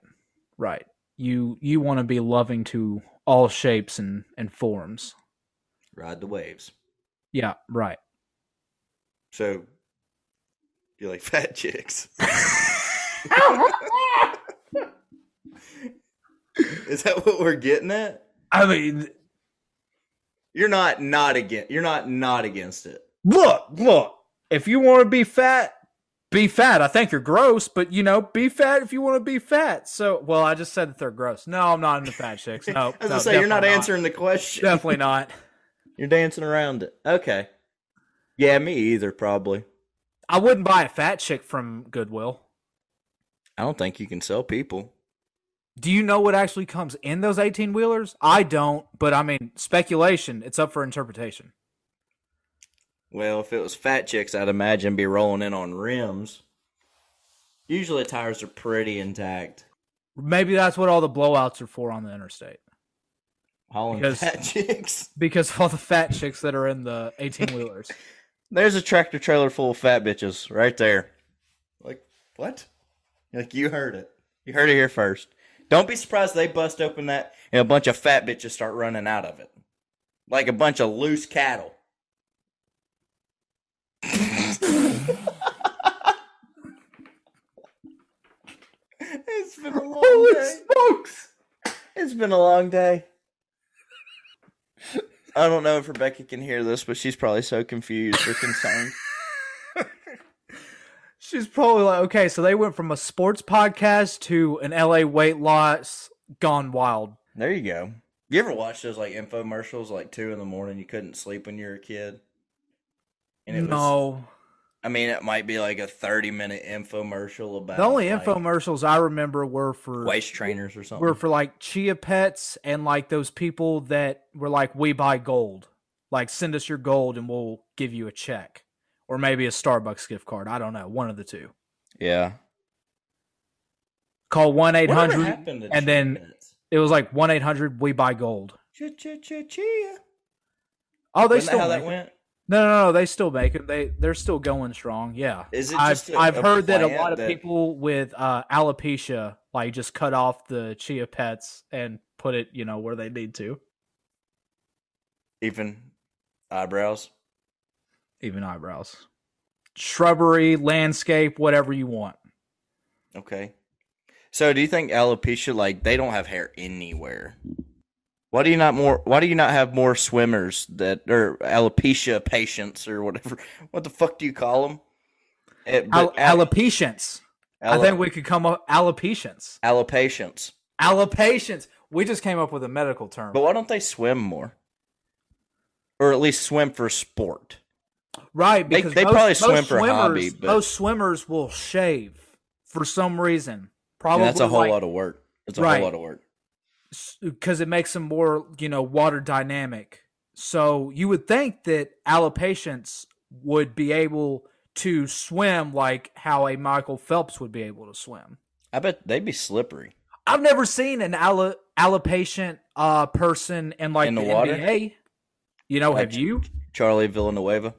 Right. You you want to be loving to all shapes and and forms. Ride the waves. Yeah, right. So you like fat chicks? Is that what we're getting at? I mean, You're not not against. You're not not against it. look, look. If you want to be fat, be fat. I think you're gross, but you know, be fat if you want to be fat. So, well, I just said that they're gross. No, I'm not into fat chicks. No, I was no, gonna say you're not definitely answering the question. Definitely not. You're dancing around it. Okay. Yeah, me either. Probably. I wouldn't buy a fat chick from Goodwill. I don't think you can sell people. Do you know what actually comes in those 18 wheelers? I don't, but I mean, speculation. It's up for interpretation. Well, if it was fat chicks, I'd imagine be rolling in on rims. Usually tires are pretty intact. Maybe that's what all the blowouts are for on the interstate. Hauling Because- fat chicks. Because of all the fat chicks that are in the 18 wheelers. There's a tractor trailer full of fat bitches right there. Like what? Like you heard it. You heard it here first. Don't be surprised they bust open that and a bunch of fat bitches start running out of it. Like a bunch of loose cattle. It's been a long day. smokes! It's been a long day. I don't know if Rebecca can hear this, but she's probably so confused or concerned. She's probably like, okay, so they went from a sports podcast to an LA weight loss gone wild. There you go. You ever watch those like infomercials like two in the morning? You couldn't sleep when you were a kid. And it was, no. I mean, it might be like a thirty-minute infomercial about The only like, infomercials I remember were for waist trainers or something. were for like chia pets and like those people that were like, we buy gold. Like, send us your gold and we'll give you a check. Or maybe a Starbucks gift card. I don't know. One of the two. yeah. Call 1 800. happened to and then- Chia-Pets? It was like 1 800 we buy gold. Chia-chia-chia-chia. Oh, they Wasn't that still how make that it. went? No, no, no, they still make it. They they're still going strong. Yeah. Is it I've a- I've a heard that a lot of that- people with uh, alopecia like just cut off the chia pets and put it, you know, where they need to. Even eyebrows. Even eyebrows. Shrubbery, landscape, whatever you want. Okay. So do you think alopecia like they don't have hair anywhere? Why do you not more why do you not have more swimmers that or alopecia patients or whatever? What the fuck do you call them? It, eh, Al- but al- alopecians. I think we could come up alopecians. alopatients. Alopatians. We just came up with a medical term. But why don't they swim more? or at least swim for sport. Right, because they most, probably most swim for swimmers, hobby, but- most swimmers will shave for some reason. Probably And that's a whole like, lot of work. It's a Right. whole lot of work. Because it makes them more, you know, water dynamic. So you would think that allopatients would be able to swim like how a Michael Phelps would be able to swim. I bet they'd be slippery. I've never seen an alo- alopatient uh, person in like In the the, water? NBA. You know, Like- have you? Charlie Villanueva.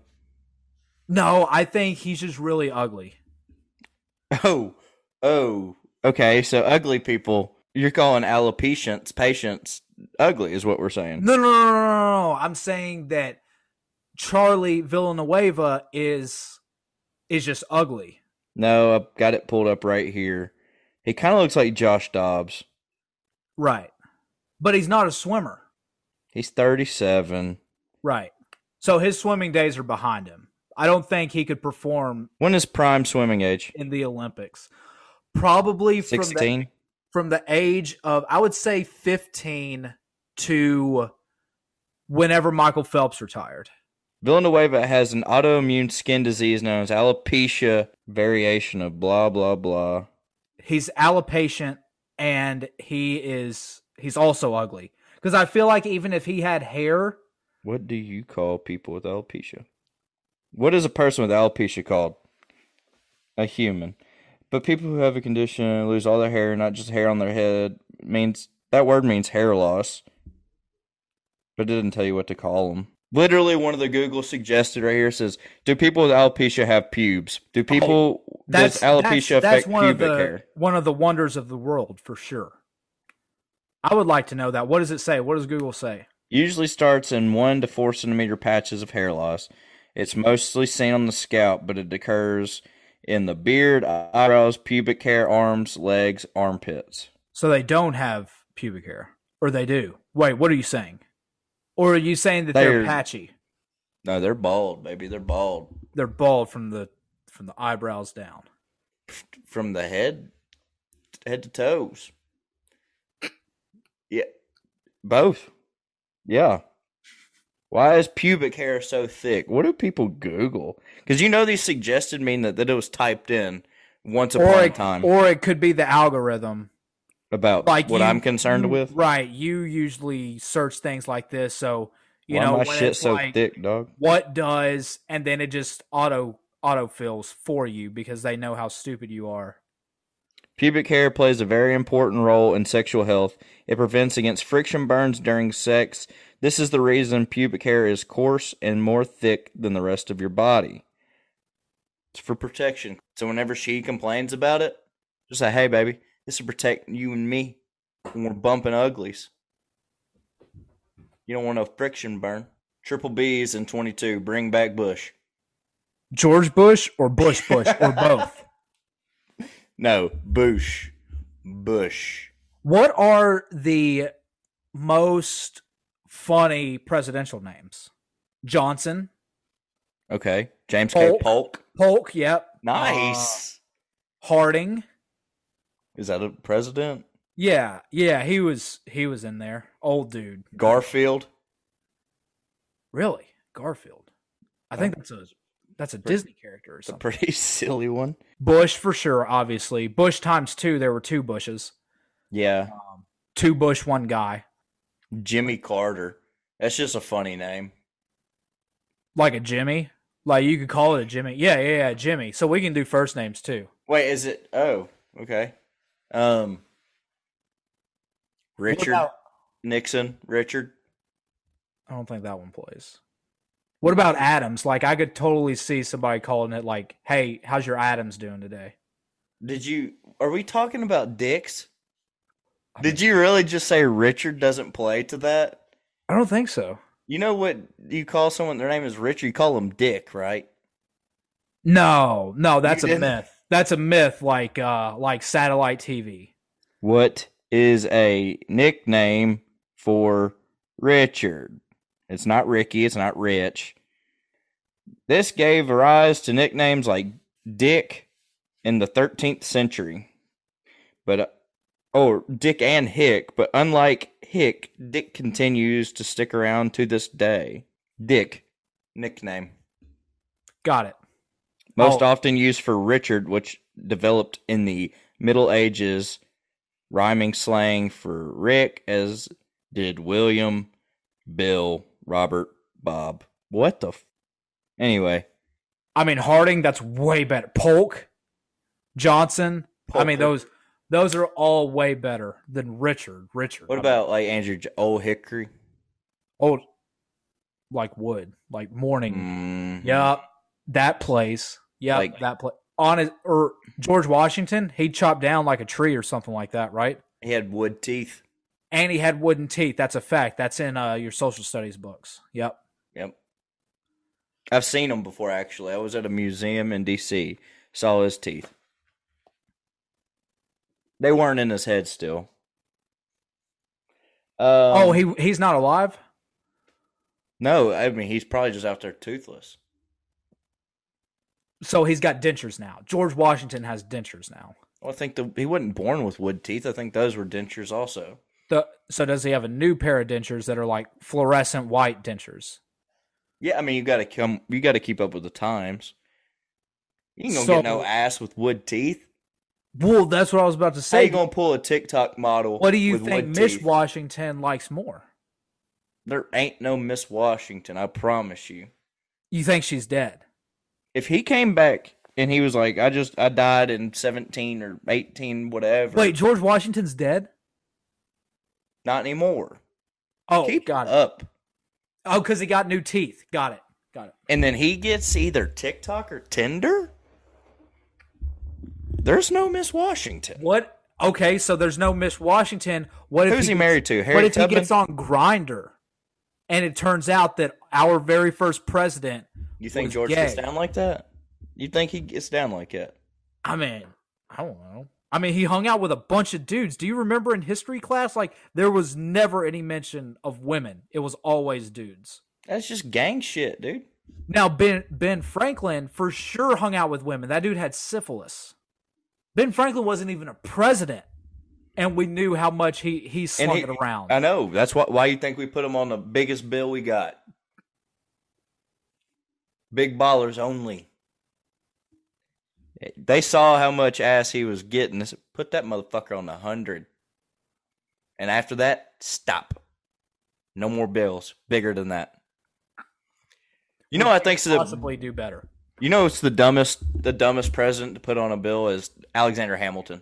No, I think he's just really ugly. Oh, oh. Okay, so ugly people. You're calling alopatients patients ugly, is what we're saying. No, no, no, no, no, no. I'm saying that Charlie Villanueva is is just ugly. No, I've got it pulled up right here. He kind of looks like Josh Dobbs. Right. But he's not a swimmer. He's 37. Right. So his swimming days are behind him. I don't think he could perform When is prime swimming age? in the Olympics. Probably from the 16. From the age of I would say 15 to whenever Michael Phelps retired. Villanueva has an autoimmune skin disease known as alopecia variation of blah blah blah. He's alopatient and he is he's also ugly. Cuz I feel like even if he had hair, What do you call people with alopecia? What is a person with alopecia called? A human. But people who have a condition lose all their hair, not just hair on their head, means that word means hair loss. But it didn't tell you what to call them. Literally, one of the Google suggested right here says, "Do people with alopecia have pubes? Do people that's does alopecia that's, that's affect pubic the hair?" one of the wonders of the world for sure. I would like to know that. What does it say? What does Google say? Usually starts in one to four centimeter patches of hair loss. It's mostly seen on the scalp, but it occurs in the beard, eyebrows, pubic hair, arms, legs, armpits. So they don't have pubic hair, or they do. Wait, what are you saying? Or are you saying that they're, They're- patchy? No, they're bald, baby. They're bald They're bald from the from the eyebrows down. from the head head to toes. Yeah, both. Yeah. Why is pubic hair so thick? What do people Google? Because you know these suggested mean that, that it was typed in once upon Or a time or it could be the algorithm. about Like what you- I'm concerned you- with. Right. You usually search things like this, so you Why know my shit so like thick, dog? what does, and then it just auto auto fills for you because they know how stupid you are. Pubic hair plays a very important role in sexual health. It prevents against friction burns during sex. This is the reason pubic hair is coarse and more thick than the rest of your body. It's for protection. So whenever she complains about it, just say, "Hey, baby, this is protect you and me when we're bumping uglies. You don't want no friction burn." Triple B's in 22. Bring back Bush. George Bush or Bush Bush or both. No, Bush. Bush. What are the most funny presidential names? Johnson, Okay. James K. Polk. Polk. Yep. Nice. Uh, Harding. Is that a president? Yeah, yeah, he was he was in there. Old dude. Garfield. Really? Garfield. I think that's a that's a Disney character or something. pretty silly one. Bush for sure, obviously. Bush times two, there were two Bushes. Yeah. Um, two Bush, one guy. Jimmy Carter. That's just a funny name. Like a Jimmy. Like you could call it a Jimmy. Yeah, yeah, yeah, Jimmy. So we can do first names too. Wait, is it? Oh, okay. Um, Richard about- Nixon. Richard. I don't think that one plays. What about Adams? Like I could totally see somebody calling it like, "Hey, how's your Adams doing today?" Did you? Are we talking about dicks? Did you really just say Richard doesn't play to that? I don't think so. You know what you call someone? Their name is Richard. You call them Dick, right? No, no, that's a myth. That's a myth like uh like satellite TV. What is a nickname for Richard? It's not Ricky, it's not Rich. This gave rise to nicknames like Dick in the 13th century. But, uh, or Dick and Hick, but unlike Hick, Dick continues to stick around to this day. Dick, nickname. Got it. Most Oh. often used for Richard, which developed in the Middle Ages, rhyming slang for Rick, as did William, Bill, Robert, Bob. What the? F- anyway, I mean Harding, that's way better. Polk, Johnson. I mean those those are all way better than Richard. Richard. what I mean, about like Andrew J- Old Hickory? old like wood, like morning. Mhm. Yep. That place. Yep. Like- that place. On it or George Washington, he chopped down like a tree or something like that, right? He had wood teeth. And he had wooden teeth. That's a fact. That's in uh, your social studies books. Yep. Yep. I've seen him before, actually. I was at a museum in D.C., saw his teeth. They weren't in his head still. Um, oh, he he's not alive. No, I mean, he's probably just out there toothless. So he's got dentures now. George Washington has dentures now. Well, I think the, he wasn't born with wood teeth. I think those were dentures also. The, so does he have a new pair of dentures that are like fluorescent white dentures? Yeah, I mean, you got to come. You got to keep up with the times. You ain't gonna So- get no ass with wood teeth. Well, that's what I was about to How say. you gonna pull a TikTok model? what do you think Miss teeth? Washington likes more? There ain't no Miss Washington. I promise you. You think she's dead? if he came back and he was like, I just I died in seventeen or eighteen, whatever. Wait, George Washington's dead? not anymore. Oh, Keep got it. up. Oh, because he got new teeth. Got it. Got it. And then he gets either TikTok or Tinder. There's no Miss Washington. What? Okay, so there's no Miss Washington. What if Who's he gets- married to? What Harry if he gets on Grindr, and it turns out that our very first president? You think George gets gay? down like that? You think he gets down like that? I mean, I don't know. I mean, he hung out with a bunch of dudes. Do you remember in history class? Like, there was never any mention of women. It was always dudes. That's just gang shit, dude. Now, Ben Ben Franklin for sure hung out with women. That dude had syphilis. Ben Franklin wasn't even a president, and we knew how much he he slung he- it around. I know. That's why. Why you think we put him on the biggest bill we got? Big ballers only. They saw how much ass he was getting. They said, Put that motherfucker on the hundred. And after that, stop. No more bills bigger than that. You know, I think possibly do better. You know it's the dumbest the dumbest president to put on a bill is Alexander Hamilton.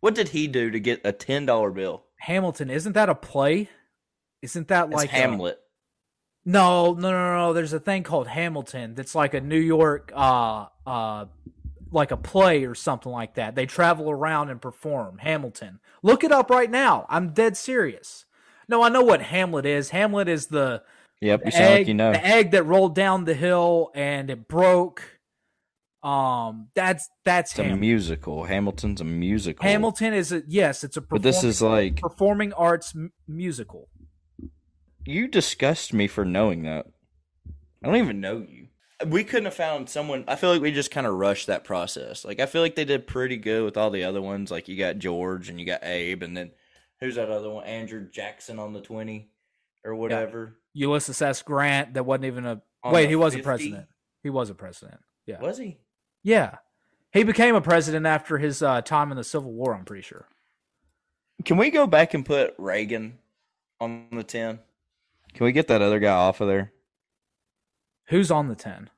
What did he do to get a ten dollar bill? Hamilton, isn't that a play? Isn't that It's like a- Hamlet. no, no, no, no. There's a thing called Hamilton that's like a New York, uh, uh, like a play or something like that. They travel around and perform. Hamilton. Look it up right now. I'm dead serious. No, I know what Hamlet is. Hamlet is the Yep, you sound egg, like you know. the egg that rolled down the hill and it broke. Um, that's that's It's a musical. Hamilton's a musical. Hamilton is a yes, it's a But this is like performing arts m- musical. you disgust me for knowing that. I don't even know you. We couldn't have found someone. I feel like we just kind of rushed that process. Like I feel like they did pretty good with all the other ones. Like you got George and you got Abe, and then who's that other one? Andrew Jackson on the twenty or whatever. Ulysses S. Grant that wasn't even a On wait, he was a president. He was a president. Yeah. Was he? Yeah. He became a president after his uh, time in the Civil War, I'm pretty sure. Can we go back and put Reagan on the ten? Can we get that other guy off of there? Who's on the 10?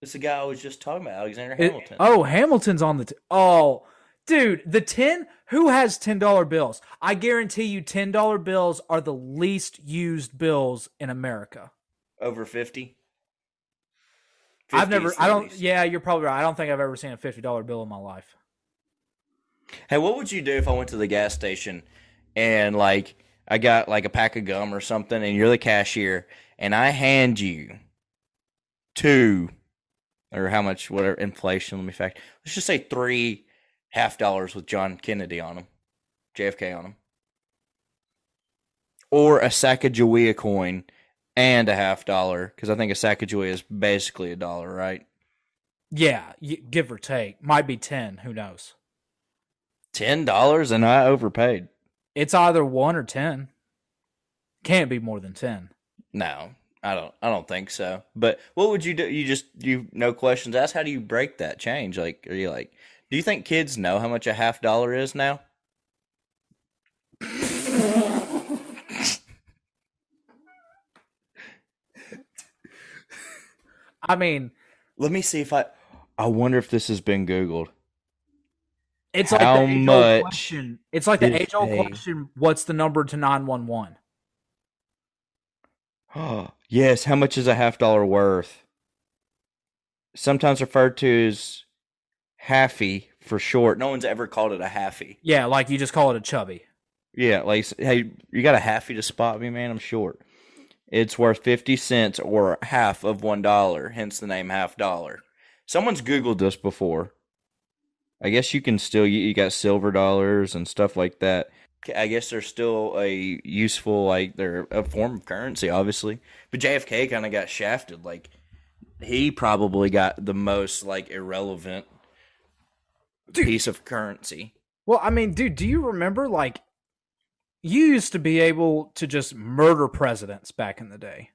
It's the guy I was just talking about, Alexander It- Hamilton. oh, Hamilton's on the 10. Oh, dude, the 10? Who has $10 bills? I guarantee you $10 bills are the least used bills in America. Over fifty. I've never, I don't, yeah, you're probably right. I don't think I've ever seen a $50 bill in my life. Hey, what would you do if I went to the gas station and like I got like a pack of gum or something and you're the cashier and I hand you two or how much whatever inflation let me fact let's just say three half dollars with John Kennedy on them, JFK on them. Or a Sacagawea coin and a half dollar because I think a Sacagawea is basically a dollar, right? Yeah, give or take. Might be 10. Who knows? Ten dollars and I overpaid. It's either 1 or 10. Can't be more than 10. No, I don't. I don't think so. But what would you do? You just you no questions asked. How do you break that change? Like, are you like? Do you think kids know how much a half dollar is now? I mean, Let me see if I. I wonder if this has been Googled. it's like How the age old question. It's like the age old question. What's the number to nine one one? yes, how much is a half dollar worth? Sometimes referred to as halfy for short. No one's ever called it a halfy. Yeah, like you just call it a chubby. Yeah, like hey, you got a halfy to spot me, man? I'm short. It's worth fifty cents or half of one dollar, hence the name half dollar. Someone's Googled this before. I guess you can still you, you got silver dollars and stuff like that. I guess they're still a useful like they're a form of currency, obviously. But JFK kind of got shafted. Like he probably got the most like irrelevant piece of currency. Well, I mean, dude, do you remember like you used to be able to just murder presidents back in the day?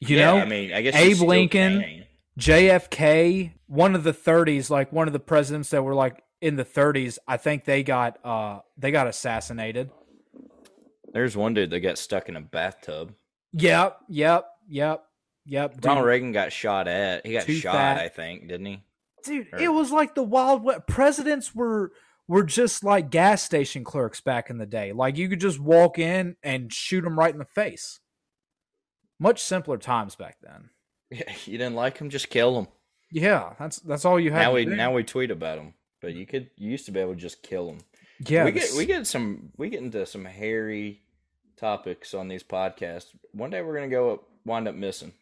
You yeah, know, I mean, I guess Abe Lincoln, can. JFK, one of the 30s, like one of the presidents that were like in the 30s, I think they got uh they got assassinated. There's one dude that got stuck in a bathtub. Yep, yep, yep, yep. Dude, Ronald Reagan got shot at. He got Too shot, fat. I think, didn't he? Dude, or- it was like the wild west. Presidents were were just like gas station clerks back in the day. Like you could just walk in and shoot them right in the face. Much simpler times back then. You didn't like them, just kill them. Yeah, that's that's all you had. Now to we do. now we tweet about them, but you could you used to be able to just kill them. yeah, we get we get some we get into some hairy topics on these podcasts. One day we're gonna go up, wind up missing.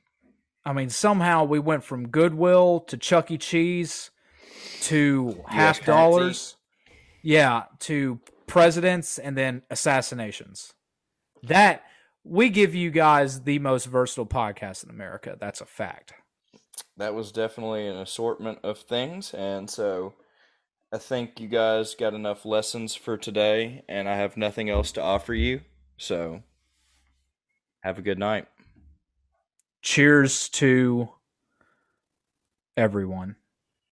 I mean, somehow we went from Goodwill to Chuck E. Cheese to half dollars. Yeah, to presidents and then assassinations. That we give you guys the most versatile podcast in America. That's a fact. That was definitely an assortment of things, and so I think you guys got enough lessons for today, and I have nothing else to offer you. So have a good night. Cheers to everyone.